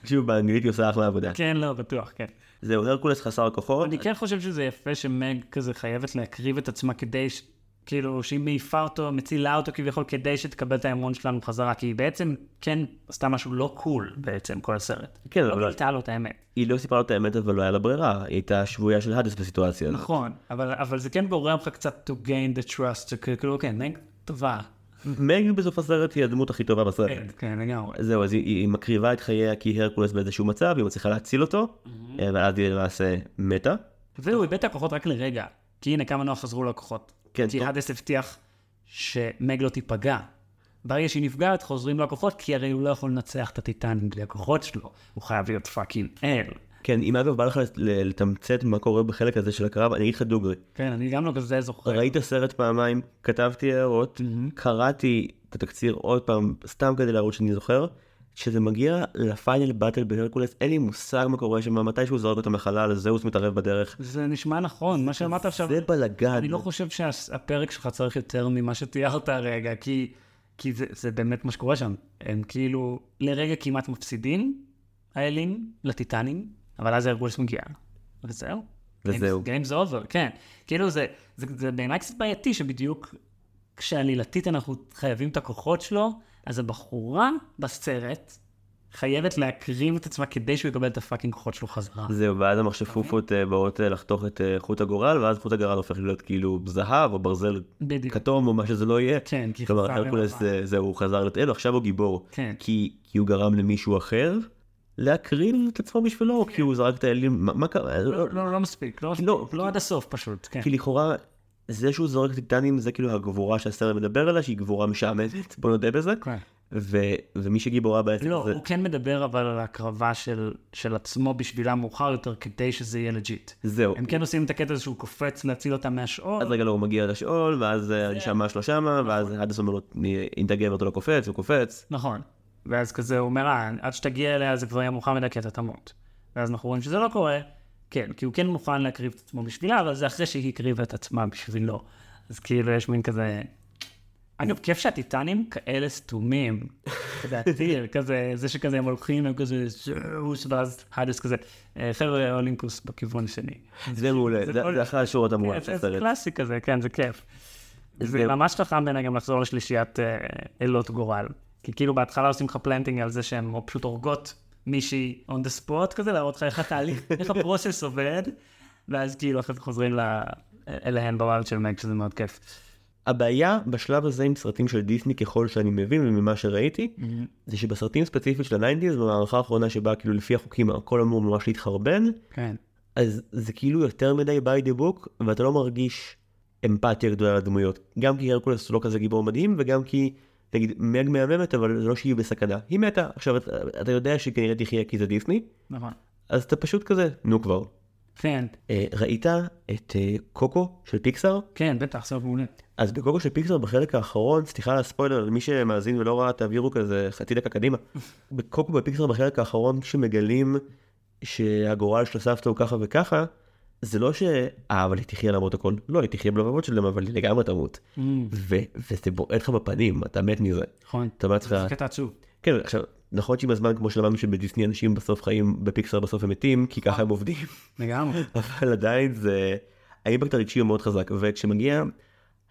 שוב, באנגלית היא עושה אחלה עבודה. כן, לא, בטוח, כן. זהו, הרקולס חסר כוחות. אני כן חושב שזה יפה שמג כזה חייבת להקריב את עצמה כדי. כאילו, שהיא מעיפה אותו, מצילה אותו כביכול, כדי שתקבל את האמון שלנו חזרה, כי היא בעצם כן עשתה משהו לא קול בעצם, כל הסרט. כן, לא אבל גילתה לו את האמת. היא לא סיפרה לו את האמת, אבל לא היה לה ברירה. היא הייתה שבויה של האדס בסיטואציה הזאת. נכון, אבל, אבל זה כן גורם לך קצת to gain the trust, שכאילו, כן, מג טובה. מג בסוף הסרט היא הדמות הכי טובה בסרט. כן, כן, לגמרי. זהו, אז היא, היא מקריבה את חייה כי הרקולס באיזשהו מצב, היא מצליחה להציל אותו, אה, ואז היא למעשה מתה. והוא איבד את הכוחות רק לרגע, כי הנה כמה נוח חזרו לו הכוחות. כן, כי טוב. האדס הבטיח שמג לא תיפגע. ברגע שהיא נפגעת, חוזרים לו הכוחות, כי הרי הוא לא יכול לנצח את הטיטנים בלי הכוחות שלו. הוא חייב להיות fucking אל. כן, אם אגב בא לך לתמצת מה קורה בחלק הזה של הקרב, אני אגיד לך דוגרי. כן, אני גם לא כזה זוכר. ראית סרט פעמיים, כתבתי הערות, קראתי את התקציר עוד פעם, סתם כדי להראות שאני זוכר, כשזה מגיע ל final battle בהרקולס, אין לי מושג מה קורה שם, מתי שהוא זורק אותם לחלל, זאוס מתערב בדרך. זה נשמע נכון, מה שאמרת עכשיו. זה בלאגן. אני לא חושב שהפרק שלך צריך יותר ממה שתיארת הרגע, כי, כי זה, זה באמת מה שקורה שם. הם כאילו לרגע כמעט מפסידים, האלים, לטיטנים, אבל אז הארגולס מגיע. וזהו. וזהו. Game's over, כן. כאילו זה, זה, זה בעיניי קצת בעייתי שבדיוק כשעלילתית אנחנו חייבים את הכוחות שלו, אז הבחורה בסרט חייבת להקריב את עצמה כדי שהוא יקבל את הפאקינג כוחות שלו חזרה. זהו, ואז המכשפופות אה, באות אה, לחתוך את אה, חוט הגורל, ואז חוט הגורל הופך להיות כאילו זהב או ברזל בדיוק. כתום או מה שזה לא יהיה. כן, כי כלומר, חזר הרקולס למעלה. אה, זהו, הוא חזר לתאל, עכשיו הוא גיבור. כן. כי כי הוא גרם למישהו אחר להקריב את עצמו בשבילו, או כי הוא זרק את האלים, מה- קרה? לא, לא, לא מספיק, לא מספיק, לא, לא עד הסוף פשוט, כן. כי לכאורה, זה שהוא זורק טיטנים זה כאילו הגבורה שהסרט מדבר עליה, שהיא גבורה משעממת, בוא נודה בזה. כן. ו- ומי שגיבורה בעצם לא, זה... הוא כן מדבר אבל על ההקרבה של, של עצמו בשבילה מאוחר יותר כדי שזה יהיה legit. זהו. הם כן עושים את הקטע הזה שהוא קופץ להציל אותם מהשאול. אז רגע לא, הוא מגיע לשאול, ואז אה, הנשמה שלו שמה, ואז האדס אומר לו, אם תגבר אתה לא קופץ, הוא קופץ. נכון. ואז כזה הוא אומר, אה, עד שתגיע אליה זה כבר יהיה מאוחר מדי כי אתה תמות. ואז אנחנו רואים שזה לא קורה, כן, כי הוא כן מוכן להקריב את עצמו בשבילה, אבל זה אחרי שהיא הקריבה את עצמה בשבילו. אז כאילו יש מין כזה... אגב, כיף שהטיטנים כאלה סתומים, לדעתי, *laughs* כזה, זה שכזה הם הולכים, הם כזה ואז האדס כזה, "אה, חבר'ה אולימפוס בכיוון השני. זה מעולה, זה אחלה שורות זה- של זה. קלאסי כזה, כן, זה כיף. זה ממש חכם בעיניי גם לחזור לשלישיית אה, אלות גורל. כי כאילו בהתחלה עושים לך planting על זה שהן פשוט הורגות מישהי on the spot כזה, להראות לך איך התהליך, *laughs* איך ה process עובד, ואז כאילו אחרי זה חוזרים אליהן ב world של מג, שזה מאוד כיף. הבעיה בשלב הזה עם סרטים של דיסני ככל שאני מבין וממה שראיתי, זה שבסרטים ספציפית של ה nineties, במערכה האחרונה שבה כאילו לפי החוקים הכל אמור ממש להתחרבן, כן. אז זה כאילו יותר מדי by the book, ואתה לא מרגיש אמפתיה גדולה לדמויות. גם כי הרקולס הוא לא כזה גיבור מדהים, וגם כי, נגיד, מג מהממת, אבל זה לא שהיא בסכנה. היא מתה. עכשיו, אתה, יודע שהיא כנראה תחיה כי זה דיסני, נכון. אז אתה פשוט כזה, נו כבר. כן, ראית את אה, קוקו של פיקסאר? כן, בטח, סוף מעולה. אז בקוקו של פיקסאר בחלק האחרון, סליחה על הספוילר, למי שמאזין ולא ראה, תעבירו כזה חצי דקה קדימה. *laughs* בקוקו בפיקסאר בחלק האחרון, כשמגלים שהגורל של הסבתא הוא ככה וככה, זה לא ש... אה, אבל היא תחיה למרות הכל. לא, היא תחיה בלבבות שלהם, אבל היא לגמרי תמות. ו- וזה בועט לך בפנים, אתה מת מזה. נכון. אתה אומר לעצמך, זה קטע עצוב. כן, עכשיו, נכון שעם הזמן, כמו שלמדנו שבדיסני אנשים בסוף חיים, בפיקסר בסוף הם מתים, כי ככה הם עובדים, לגמרי. *laughs* אבל עדיין זה, האימפקט הרגשי הוא מאוד חזק, וכשמגיע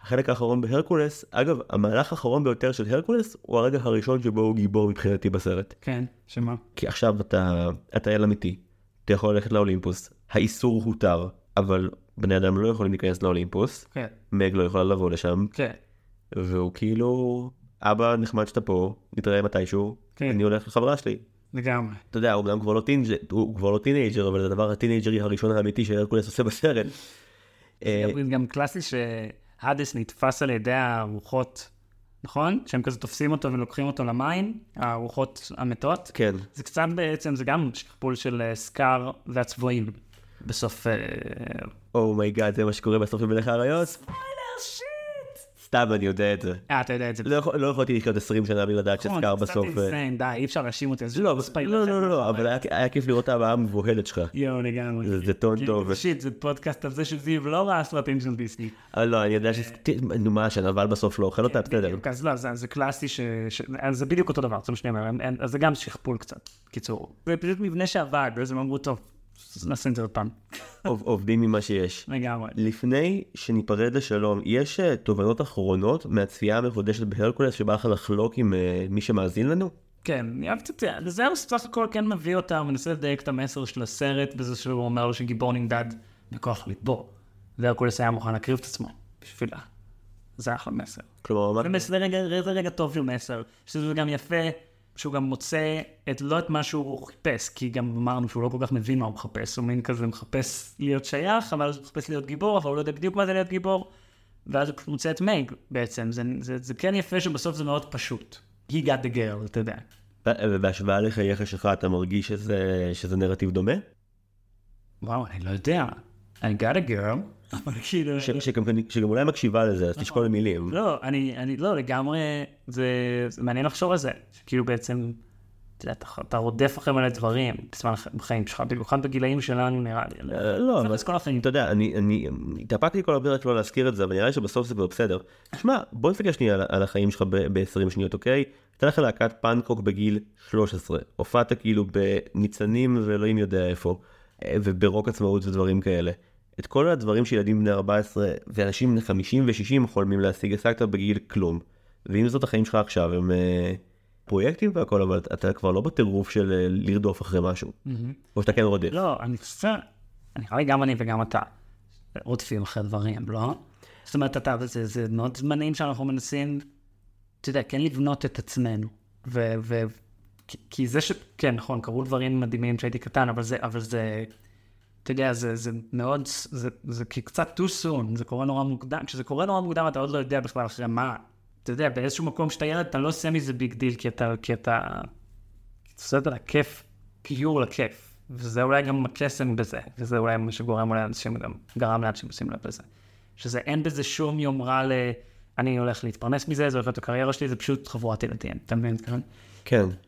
החלק האחרון בהרקולס, אגב, המהלך האחרון ביותר של הרקולס, הוא הרגע הראשון שבו הוא גיבור מבחינתי בסרט. כן, שמה? כי עכשיו אתה, אתה אל אמיתי, אתה יכול ללכת לאולימפוס, האיסור הותר, אבל בני אדם לא יכולים להיכנס לאולימפוס, כן, מג לא יכולה לבוא לשם, כן. והוא כאילו, אבא נחמד שאתה פה, נתראה מתישהו, כן. אני הולך לחברה שלי. לגמרי. אתה יודע, הוא אומנם כבר לא טינאייג'ר, הוא כבר לא טינאייג'ר, אבל זה הדבר הטינאייג'רי הראשון האמיתי שהרקולס עושה בסרט. אה, גם קלאסי שהאדס נתפס על ידי הרוחות, נכון? שהם כזה תופסים אותו ולוקחים אותו למים, הרוחות המתות. כן, זה קצת בעצם, זה גם שכפול של אה, סקאר והצבועים בסוף... אה, oh my god, זה מה שקורה בסוף של מלך האריות? סתם אני יודע את זה. אה, אתה יודע את זה. לא יכול- לא יכולתי לחיות 20 שנה בלי לדעת נכון, שסקאר זה קצת בסוף... אה, insane, די, אי אפשר להאשים אותי. לא, ספוילר. לא, לא, לא, לא, אבל היה- היה כיף לראות את הבעה המבוהלת שלך. יואו, לגמרי. זה- זה טון כאילו, טוב. shit, זה פודקאסט על זה שזיו לא ראה סרטים של דיסני. אבל לא, אני יודע ש... נו מה, שהנבל בסוף לא אוכל אותה, בסדר. אז לא, זה זה קלאסי ש... ש- אז זה בדיוק אותו דבר, זה מה שאני אומר, אז זה גם שכפול קצת, קיצור. זה פשוט מבנה שעבד, ואז הם אמרו, טוב, נעשה את זה עוד פעם. עוב- עובדים ממה שיש. לגמרי. לפני שניפרד לשלום, יש אה, תובנות אחרונות מהצפייה המחודשת בהרקולס שבא לך לחלוק עם אה, מי שמאזין לנו? כן, אני אהבתי את זה, זהו סך הכל כן מביא אותם, מנסה לדייק את המסר של הסרט בזה שהוא אומר שגיבור נמדד בכוח לטבור. והרקולס היה מוכן להקריב את עצמו בשבילה. זה אחלה מסר. כלומר, זה מה... זה רגע, זה רגע טוב של מסר, שזה גם יפה, שהוא גם מוצא את, לא את מה שהוא חיפש, כי גם אמרנו שהוא לא כל כך מבין מה הוא מחפש, הוא מין כזה מחפש להיות שייך, אבל הוא מחפש להיות גיבור, אבל הוא לא יודע בדיוק מה זה להיות גיבור, ואז הוא מוצא את מייג בעצם, זה, זה, זה כן יפה שבסוף זה מאוד פשוט. He got the girl, אתה יודע. ובהשוואה לחייך שלך אתה מרגיש שזה, שזה נרטיב דומה? וואו, אני לא יודע. I got a girl, אבל כאילו... ש, שגם, שגם אולי מקשיבה לזה, אז תשקול מילים. לא, אני, אני, לא, לגמרי, זה, זה מעניין לחשוב על זה. כאילו בעצם, אתה יודע, אתה, רודף אחרי מלא דברים בזמן הח- בחיים שלך, במיוחד בגילאים שלנו נראה לי. אה, לא, אבל לזכור החיים. אתה יודע, אני, אני התאפקתי כל הפרק לא להזכיר את זה, אבל נראה לי שבסוף זה כבר בסדר. תשמע, בוא נסתכל שנייה על, החיים שלך ב-20 שניות, אוקיי? הייתה לך להקת פאנקוק בגיל 13, הופעת כאילו בניצנים ואלוהים יודע איפה, אה, וברוק עצמאות ודברים כאלה. את כל הדברים שילדים בני 14 ואנשים בני 50 ו-60 חולמים להשיג, השגת בגיל כלום. ועם זאת החיים שלך עכשיו הם אה, פרויקטים והכל, אבל אתה כבר לא בטירוף של אה, לרדוף אחרי משהו. או שאתה כן רודף. לא, אני חושב, נראה לי גם אני וגם אתה רודפים אחרי דברים, לא? זאת אומרת, אתה, זה, זה מאוד זמנים שאנחנו מנסים, אתה יודע, כן לבנות את עצמנו. ו... ו כי, כי זה ש... כן, נכון, קרו דברים מדהימים כשהייתי קטן, אבל זה, אבל זה, אתה יודע, זה, זה מאוד, זה, זה קצת too soon, זה קורה נורא מוקדם, כשזה קורה נורא מוקדם אתה עוד לא יודע בכלל אחרי מה. אתה יודע, באיזשהו מקום שאתה ילד, אתה לא עושה מזה big deal, כי אתה, כי אתה, אתה עושה את זה לכיף, pure לכיף. וזה אולי גם הקסם בזה, וזה אולי מה שגורם אולי לאנשים, גם גרם לאנשים לשים לב לזה. שזה אין בזה שום יומרה ל... אני הולך להתפרנס מזה, זה הולך להיות הקריירה שלי, זה פשוט חבורת ילדים, אתה מבין? כן?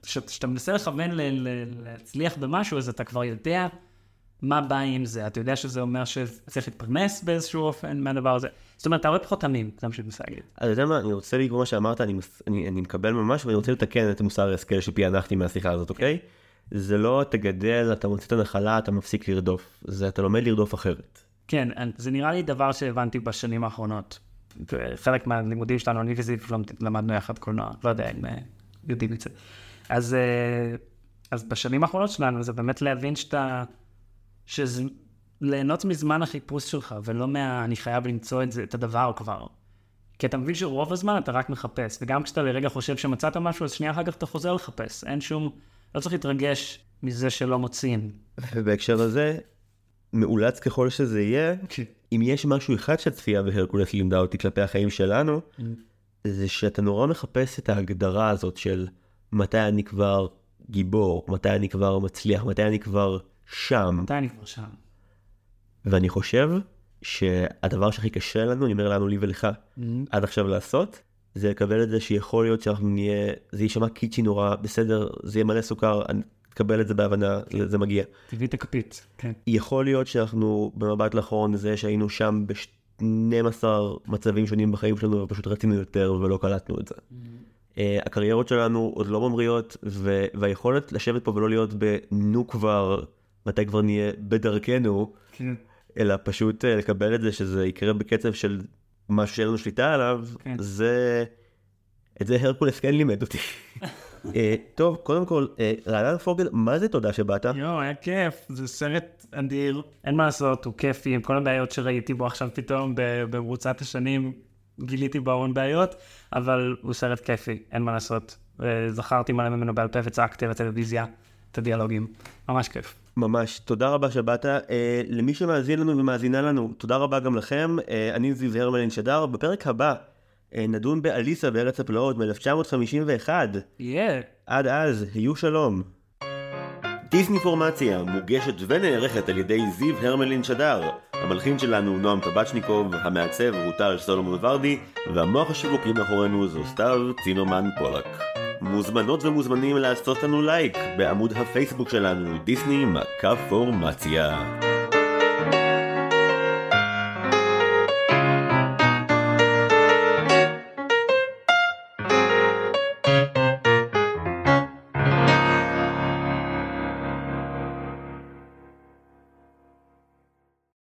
כשאתה מנסה לכוון להצליח במשהו, אז אתה כבר יודע מה בא עם זה. אתה יודע שזה אומר שצריך להתפרנס באיזשהו אופן מהדבר הזה. זאת אומרת, אתה הרבה פחות תמים, זה מה שאני מנסה להגיד. אז אתה יודע מה, אני רוצה לקרוא מה שאמרת, אני, אני, אני מקבל ממש, ואני רוצה לתקן את מוסר ההשכל שפענחתי מהשיחה הזאת, אוקיי? זה לא תגדל, אתה מוציא את הנחלה, אתה מפסיק לרדוף. זה אתה לומד לרדוף אחרת. כן, זה נראה לי דבר שהבנתי בשנים האחרונות. חלק מהלימודים שלנו, אני וזיו למד- למדנו יחד קולנוע, לא יודע אם אה, יודעים את זה. אז, אה, אז בשנים האחרונות שלנו זה באמת להבין שאתה, שזה ליהנות מזמן החיפוש שלך, ולא מה, אני חייב למצוא את זה, את הדבר כבר. כי אתה מבין שרוב הזמן אתה רק מחפש, וגם כשאתה לרגע חושב שמצאת משהו, אז שנייה אחר כך אתה חוזר לחפש. אין שום, לא צריך להתרגש מזה שלא מוצאים. ובהקשר הזה, מאולץ ככל שזה יהיה, אם יש משהו אחד שהצפייה בהרקולס לימדה אותי כלפי החיים שלנו, זה שאתה נורא מחפש את ההגדרה הזאת של מתי אני כבר גיבור, מתי אני כבר מצליח, מתי אני כבר שם. מתי אני כבר שם? ואני חושב שהדבר שהכי קשה לנו, אני אומר לנו, לי ולך, עד עכשיו לעשות, זה לקבל את זה שיכול להיות שאנחנו נהיה, זה יישמע קיצ'י נורא, בסדר, זה יהיה מלא סוכר, אני אקבל את זה בהבנה, זה מגיע. תביא את הכפית, כן. יכול להיות שאנחנו במבט לאחרון זה שהיינו שם ב-12 מצבים שונים בחיים שלנו ופשוט רצינו יותר ולא קלטנו את זה. אה, הקריירות שלנו עוד לא ממריאות, ו- והיכולת לשבת פה ולא להיות בנו כבר, מתי כבר נהיה בדרכנו, כן. אלא פשוט אה, לקבל את זה שזה יקרה בקצב של משהו שאין לנו שליטה עליו, כן. זה... את זה הרקולס כן לימד אותי. *laughs* אה, טוב, קודם כל, אה, רענן פוגל, מה זה תודה שבאת? יואו, היה כיף, זה סרט אדיר, אין מה לעשות, הוא כיפי, עם כל הבעיות שראיתי בו עכשיו פתאום במרוצת השנים, גיליתי בו המון בעיות, אבל הוא סרט כיפי, אין מה לעשות. זכרתי מלא ממנו בעל פה וצעקתי בטלוויזיה את הדיאלוגים, ממש כיף. ממש, תודה רבה שבאת. אה, למי שמאזין לנו ומאזינה לנו, תודה רבה גם לכם. אה, אני זיו הרמלין שדר. בפרק הבא אה, נדון באליסה בארץ הפלאות מ-1951. יהיה. עד אז, היו שלום. דיסניפורמציה מוגשת ונערכת על ידי זיו הרמלין שדר. המלחין שלנו נועם טבצ'ניקוב, המעצב הוא טל סולומון ורדי, והמוח השיווקי מאחורינו זו סתיו צימרמן פולק. מוזמנות ומוזמנים לעשות לנו לייק בעמוד הפייסבוק שלנו, דיסני מכה פורמציה.